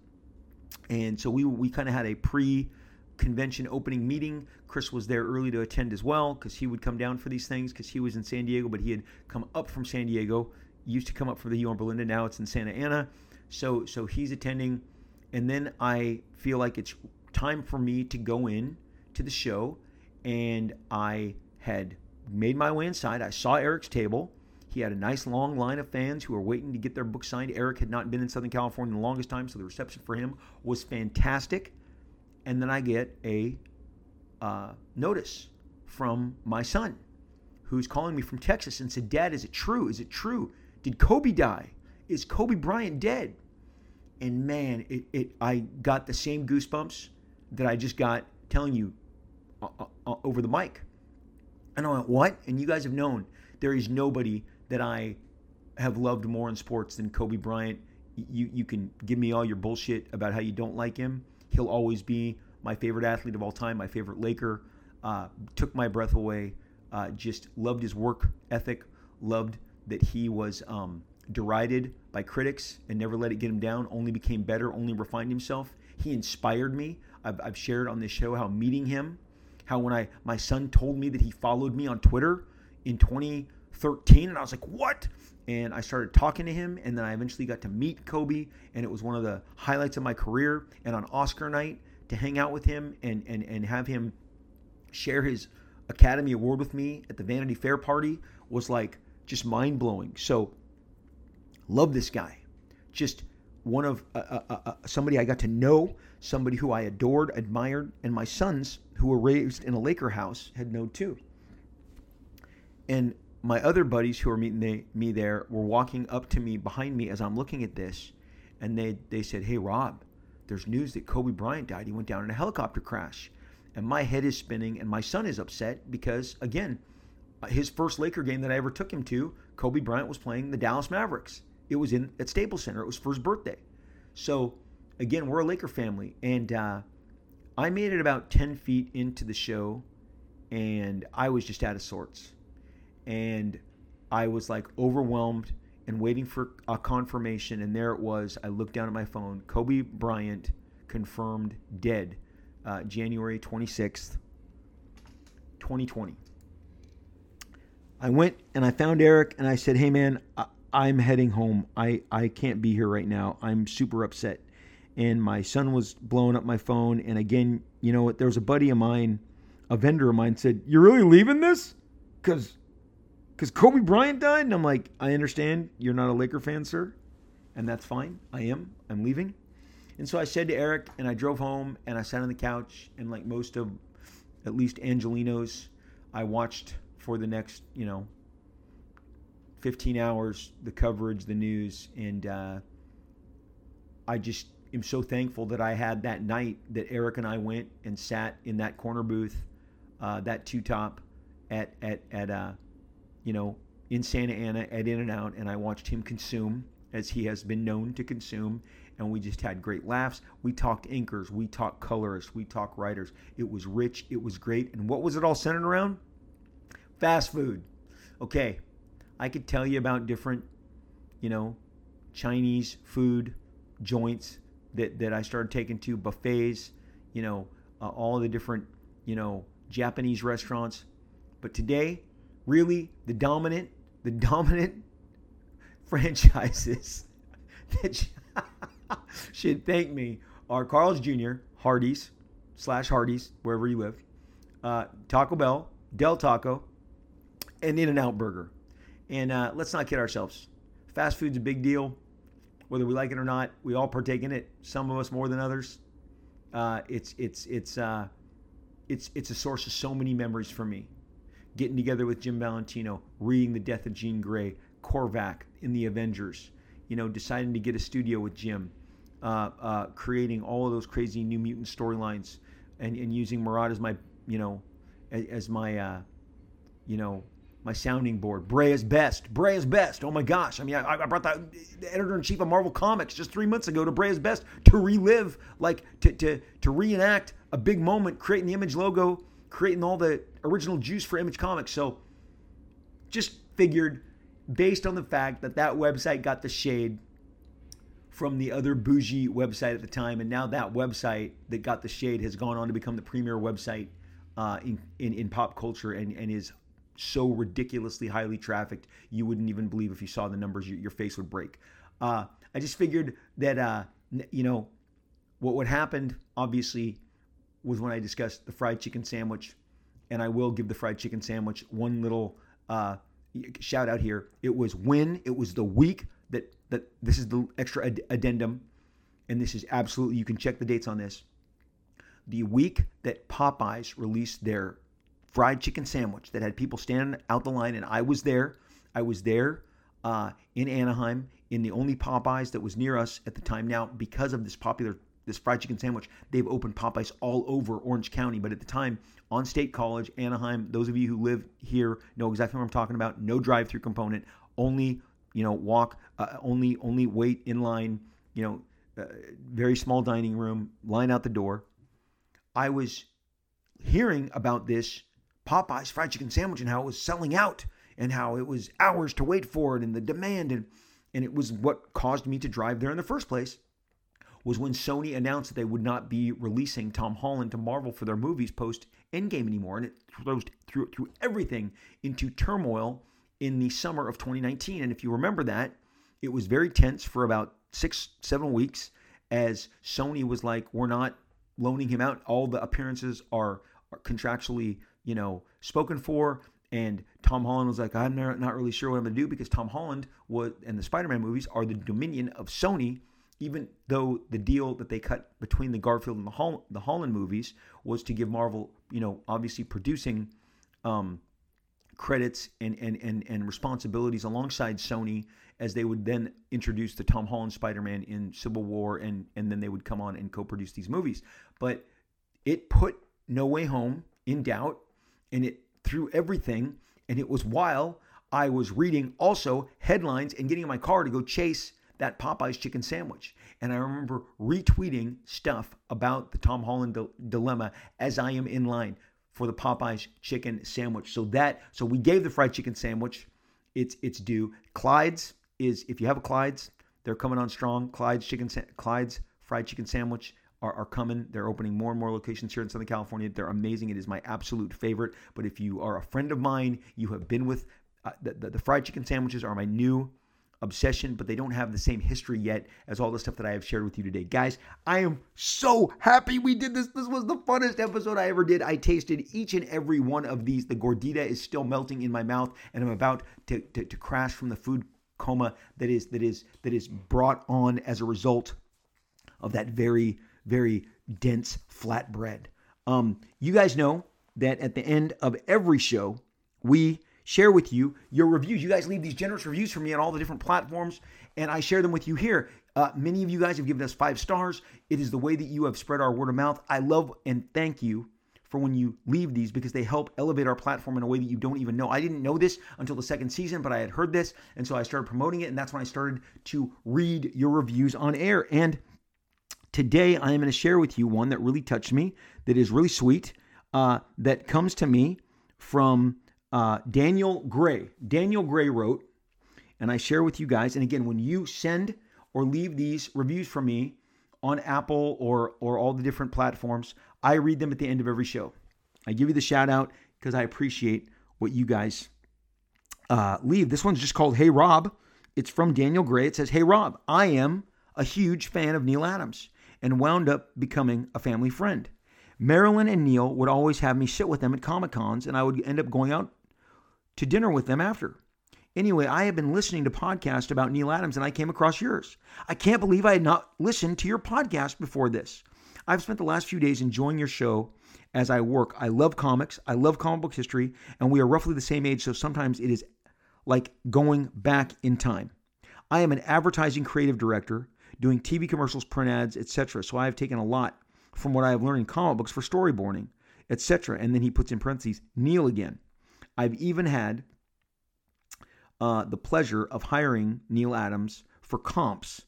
And so we we kind of had a pre convention opening meeting. Chris was there early to attend as well because he would come down for these things because he was in San Diego, but he had come up from San Diego. He Used to come up for the Yorba Linda. Now it's in Santa Ana. So so he's attending, and then I feel like it's time for me to go in to the show, and I had made my way inside. I saw Eric's table. He had a nice long line of fans who were waiting to get their book signed. Eric had not been in Southern California in the longest time, so the reception for him was fantastic. And then I get a uh, notice from my son, who's calling me from Texas and said, Dad, is it true? Is it true? Did Kobe die? Is Kobe Bryant dead? And man, it, it I got the same goosebumps that I just got telling you uh, uh, uh over the mic. And I went, What? And you guys have known there is nobody that I have loved more in sports than Kobe Bryant. You you can give me all your bullshit about how you don't like him. He'll always be my favorite athlete of all time, my favorite Laker. Uh, took my breath away. Uh, just loved his work ethic. Loved that he was um, derided by critics and never let it get him down. Only became better. Only refined himself. He inspired me. I've, I've shared on this show how meeting him, how when I my son told me that he followed me on Twitter in 20- 13 and I was like, "What?" And I started talking to him and then I eventually got to meet Kobe and it was one of the highlights of my career and on Oscar night to hang out with him and and and have him share his Academy Award with me at the Vanity Fair party was like just mind blowing. So, love this guy. Just one of uh, uh, uh, uh, somebody I got to know, somebody who I adored, admired, and my sons who were raised in a Laker house had known too. And my other buddies who were meeting me there were walking up to me behind me as I'm looking at this, and they they said, "Hey Rob, there's news that Kobe Bryant died. He went down in a helicopter crash." And my head is spinning, and my son is upset because again, his first Laker game that I ever took him to, Kobe Bryant was playing the Dallas Mavericks. It was in at Staples Center. It was for his birthday. So again, we're a Laker family, and uh, I made it about 10 feet into the show and I was just out of sorts. And I was like overwhelmed and waiting for a confirmation. And there it was. I looked down at my phone. Kobe Bryant confirmed dead uh, January 26th, 2020. I went and I found Eric and I said, Hey man, I, am heading home. I, I can't be here right now. I'm super upset. And my son was blowing up my phone. And again, you know what? There was a buddy of mine, a vendor of mine said, You're really leaving this? Because because Kobe Bryant died? And I'm like, I understand you're not a Laker fan, sir. And that's fine. I am. I'm leaving. And so I said to Eric, and I drove home and I sat on the couch. And like most of at least Angelenos, I watched for the next, you know, 15 hours the coverage, the news. And uh, I just am so thankful that I had that night that Eric and I went and sat in that corner booth, uh, that two top at, at, at, uh, you know, in Santa Ana at In and Out, and I watched him consume as he has been known to consume. And we just had great laughs. We talked inkers, we talked colorists, we talked writers. It was rich, it was great. And what was it all centered around? Fast food. Okay, I could tell you about different, you know, Chinese food joints that, that I started taking to, buffets, you know, uh, all the different, you know, Japanese restaurants. But today, really the dominant, the dominant franchises that should thank me are Carl's Jr., Hardee's slash Hardee's, wherever you live, uh, Taco Bell, Del Taco, and In N Out Burger. And uh, let's not kid ourselves. Fast food's a big deal, whether we like it or not. We all partake in it. Some of us more than others. Uh, it's it's it's uh, it's it's a source of so many memories for me getting together with Jim Valentino, reading The Death of Jean Grey, Korvac in The Avengers, you know, deciding to get a studio with Jim, uh, uh, creating all of those crazy New Mutant storylines, and, and using Marat as my, you know, as, as my, uh, you know, my sounding board. Bray is best. Bray is best. Oh my gosh. I mean, I, I brought the, the editor in chief of Marvel Comics just three months ago to Bray is best to relive, like to, to, to reenact a big moment, creating the image logo, creating all the original juice for Image Comics. So just figured, based on the fact that that website got the shade from the other bougie website at the time, and now that website that got the shade has gone on to become the premier website uh, in, in, in pop culture and, and is so ridiculously highly trafficked you wouldn't even believe if you saw the numbers your, your face would break. Uh, I just figured that uh, you know what would happen obviously was when I discussed the fried chicken sandwich and I will give the fried chicken sandwich one little uh, shout out here. It was when it was the week that that this is the extra ad- addendum, and this is absolutely you can check the dates on this. The week that Popeyes released their fried chicken sandwich that had people standing out the line, and I was there. I was there uh, in Anaheim in the only Popeyes that was near us at the time. Now, because of this popular this fried chicken sandwich. They've opened Popeyes all over Orange County, but at the time on State College, Anaheim, those of you who live here know exactly what I'm talking about. No drive-through component, only you know walk, uh, only only wait in line. You know, uh, very small dining room, line out the door. I was hearing about this Popeyes fried chicken sandwich and how it was selling out and how it was hours to wait for it and the demand and and it was what caused me to drive there in the first place was when Sony announced that they would not be releasing Tom Holland to Marvel for their movies post Endgame anymore, and it throws through threw everything into turmoil in the summer of 2019. And if you remember that, it was very tense for about six, seven weeks as Sony was like, "We're not loaning him out. All the appearances are, are contractually, you know, spoken for." And Tom Holland was like, I'm not really sure what I'm going to do because Tom Holland was, and the Spider Man movies are the dominion of Sony even though the deal that they cut between the Garfield and the, Hol- the Holland movies was to give Marvel, you know, obviously producing um, credits and, and, and, and responsibilities alongside Sony as they would then introduce the Tom Holland Spider-Man in Civil War and, and then they would come on and co-produce these movies. But it put No Way Home in doubt and it threw everything. And it was while I was reading also headlines and getting in my car to go chase that Popeyes chicken sandwich. And I remember retweeting stuff about the Tom Holland di- dilemma as I am in line for the Popeyes chicken sandwich. So that so we gave the fried chicken sandwich its its due. Clyde's is if you have a Clyde's, they're coming on strong. Clyde's chicken Clyde's fried chicken sandwich are, are coming. They're opening more and more locations here in Southern California. They're amazing. It is my absolute favorite. But if you are a friend of mine, you have been with uh, the, the, the fried chicken sandwiches are my new obsession, but they don't have the same history yet as all the stuff that I have shared with you today. Guys, I am so happy we did this. This was the funnest episode I ever did. I tasted each and every one of these. The gordita is still melting in my mouth, and I'm about to, to, to crash from the food coma that is that is that is brought on as a result of that very very dense flatbread. Um, you guys know that at the end of every show, we share with you your reviews. You guys leave these generous reviews for me on all the different platforms, and I share them with you here. Uh, many of you guys have given us five stars. It is the way that you have spread our word of mouth. I love and thank you for when you leave these because they help elevate our platform in a way that you don't even know. I didn't know this until the second season, but I had heard this, and so I started promoting it, and that's when I started to read your reviews on air. And today I am going to share with you one that really touched me, that is really sweet, uh, that comes to me from uh, Daniel Gray. Daniel Gray wrote, and I share with you guys. And again, when you send or leave these reviews for me on Apple or or all the different platforms, I read them at the end of every show. I give you the shout out because I appreciate what you guys uh, leave. This one's just called Hey Rob. It's from Daniel Gray. It says, Hey Rob, I am a huge fan of Neal Adams and wound up becoming a family friend. Marilyn and Neal would always have me sit with them at Comic Cons, and I would end up going out to dinner with them after. Anyway, I have been listening to podcasts about Neal Adams and I came across yours. I can't believe I had not listened to your podcast before this. I've spent the last few days enjoying your show as I work. I love comics, I love comic book history, and we are roughly the same age, so sometimes it is like going back in time. I am an advertising creative director doing TV commercials, print ads, etc. So I have taken a lot from what I have learned in comic books for storyboarding, etc. And then he puts in parentheses Neal again. I've even had uh, the pleasure of hiring Neal Adams for comps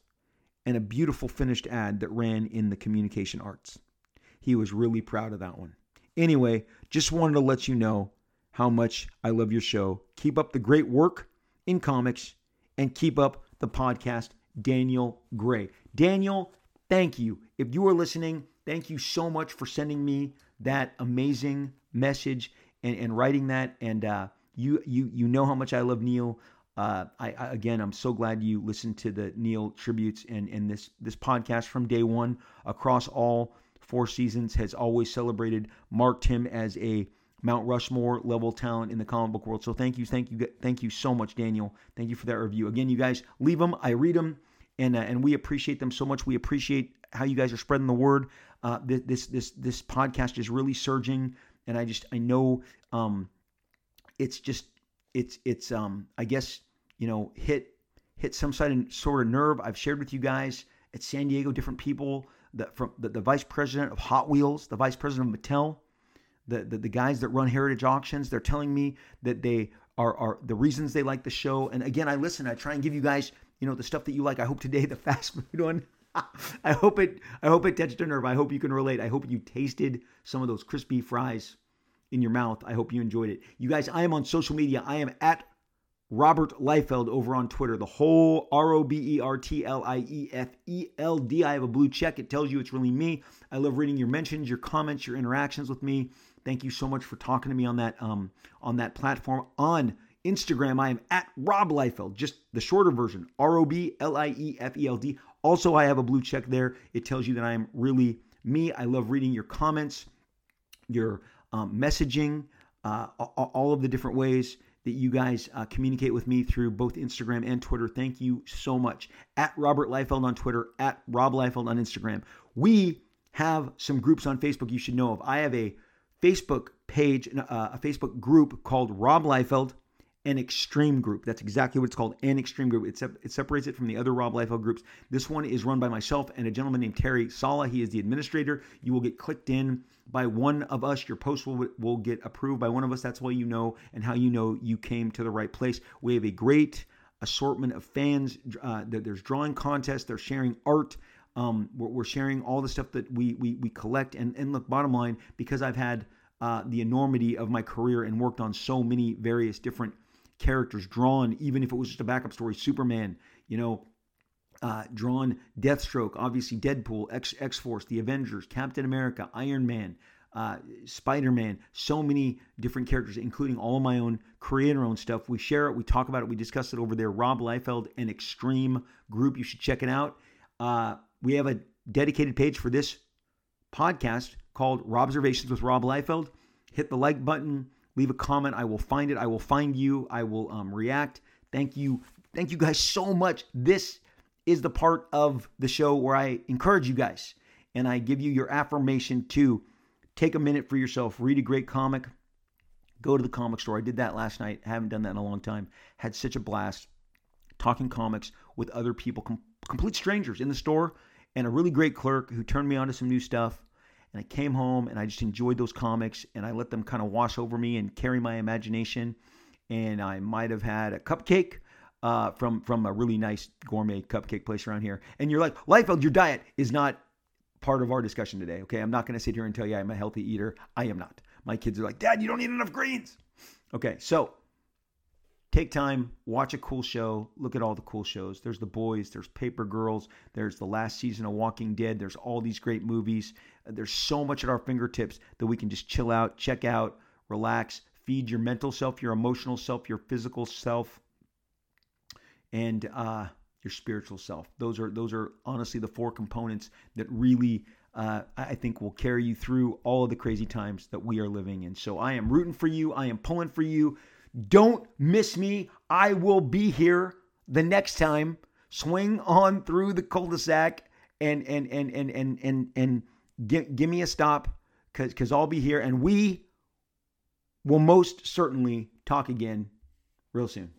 and a beautiful finished ad that ran in the communication arts. He was really proud of that one. Anyway, just wanted to let you know how much I love your show. Keep up the great work in comics and keep up the podcast, Daniel Gray. Daniel, thank you. If you are listening, thank you so much for sending me that amazing message and, and writing that. And uh, you you you know how much I love Neal. Uh, I, I, again, I'm so glad you listened to the Neal tributes and and this this podcast from day one across all four seasons has always celebrated, marked him as a Mount Rushmore level talent in the comic book world. So thank you, thank you, thank you so much, Daniel. Thank you for that review. Again, you guys leave them, I read them, and uh, and we appreciate them so much. We appreciate how you guys are spreading the word. Uh, this this this podcast is really surging and I just I know um, it's just it's it's um I guess you know hit hit some sort of nerve. I've shared with you guys at San Diego different people that from the, the vice president of Hot Wheels, the vice president of Mattel, the, the the guys that run Heritage Auctions. They're telling me that they are are the reasons they like the show. And again, I listen. I try and give you guys you know the stuff that you like. I hope today the fast food one I hope it I hope it touched a nerve. I hope you can relate. I hope you tasted some of those crispy fries in your mouth. I hope you enjoyed it. You guys, I am on social media. I am at Robert Liefeld over on Twitter. The whole R O B E R T L I E F E L D. I have a blue check. It tells you it's really me. I love reading your mentions, your comments, your interactions with me. Thank you so much for talking to me on that um on that platform. On Instagram, I am at Rob Liefeld, just the shorter version, R O B L I E F E L D. Also, I have a blue check there. It tells you that I am really me. I love reading your comments, your um, messaging, uh, all of the different ways that you guys uh, communicate with me through both Instagram and Twitter. Thank you so much. At Robert Liefeld on Twitter, at Rob Liefeld on Instagram. We have some groups on Facebook you should know of. I have a Facebook page, uh, a Facebook group called Rob Liefeld an extreme group. That's exactly what it's called, an extreme group. It, it separates it from the other Rob Liefeld groups. This one is run by myself and a gentleman named Terry Sala. He is the administrator. You will get clicked in by one of us. Your post will, will get approved by one of us. That's why you know and how you know you came to the right place. We have a great assortment of fans. Uh, there's drawing contests. They're sharing art. Um, we're, we're, sharing all the stuff that we we, we collect. And, and look, bottom line, because I've had uh, the enormity of my career and worked on so many various different characters drawn, even if it was just a backup story, Superman, you know, uh, drawn Deathstroke, obviously Deadpool, X X Force, the Avengers, Captain America, Iron Man, uh, Spider Man, so many different characters, including all of my own creator own stuff. We share it, we talk about it, we discuss it over there. Rob Liefeld and Extreme Group, you should check it out. Uh, we have a dedicated page for this podcast called Robservations with Rob Liefeld. Hit the like button, leave a comment. I will find it. I will find you. I will um, react. Thank you. Thank you guys so much. This is the part of the show where I encourage you guys and I give you your affirmation to take a minute for yourself, read a great comic, go to the comic store. I did that last night. haven't done that in a long time. Had such a blast talking comics with other people, com- complete strangers in the store, and a really great clerk who turned me on to some new stuff. And I came home and I just enjoyed those comics and I let them kind of wash over me and carry my imagination. And I might have had a cupcake uh, from from a really nice gourmet cupcake place around here. And you're like, Liefeld, your diet is not part of our discussion today. Okay, I'm not going to sit here and tell you I'm a healthy eater. I am not. My kids are like, Dad, you don't eat enough greens. Okay, so take time, watch a cool show, look at all the cool shows. There's The Boys, there's Paper Girls, there's the last season of Walking Dead, there's all these great movies. There's so much at our fingertips that we can just chill out, check out, relax, feed your mental self, your emotional self, your physical self and uh, your spiritual self. Those are those are honestly the four components that really uh, I think will carry you through all of the crazy times that we are living in. So I am rooting for you. I am pulling for you. Don't miss me. I will be here the next time. Swing on through the cul-de-sac and and and and and and and give, give me a stop because because I'll be here and we will most certainly talk again real soon.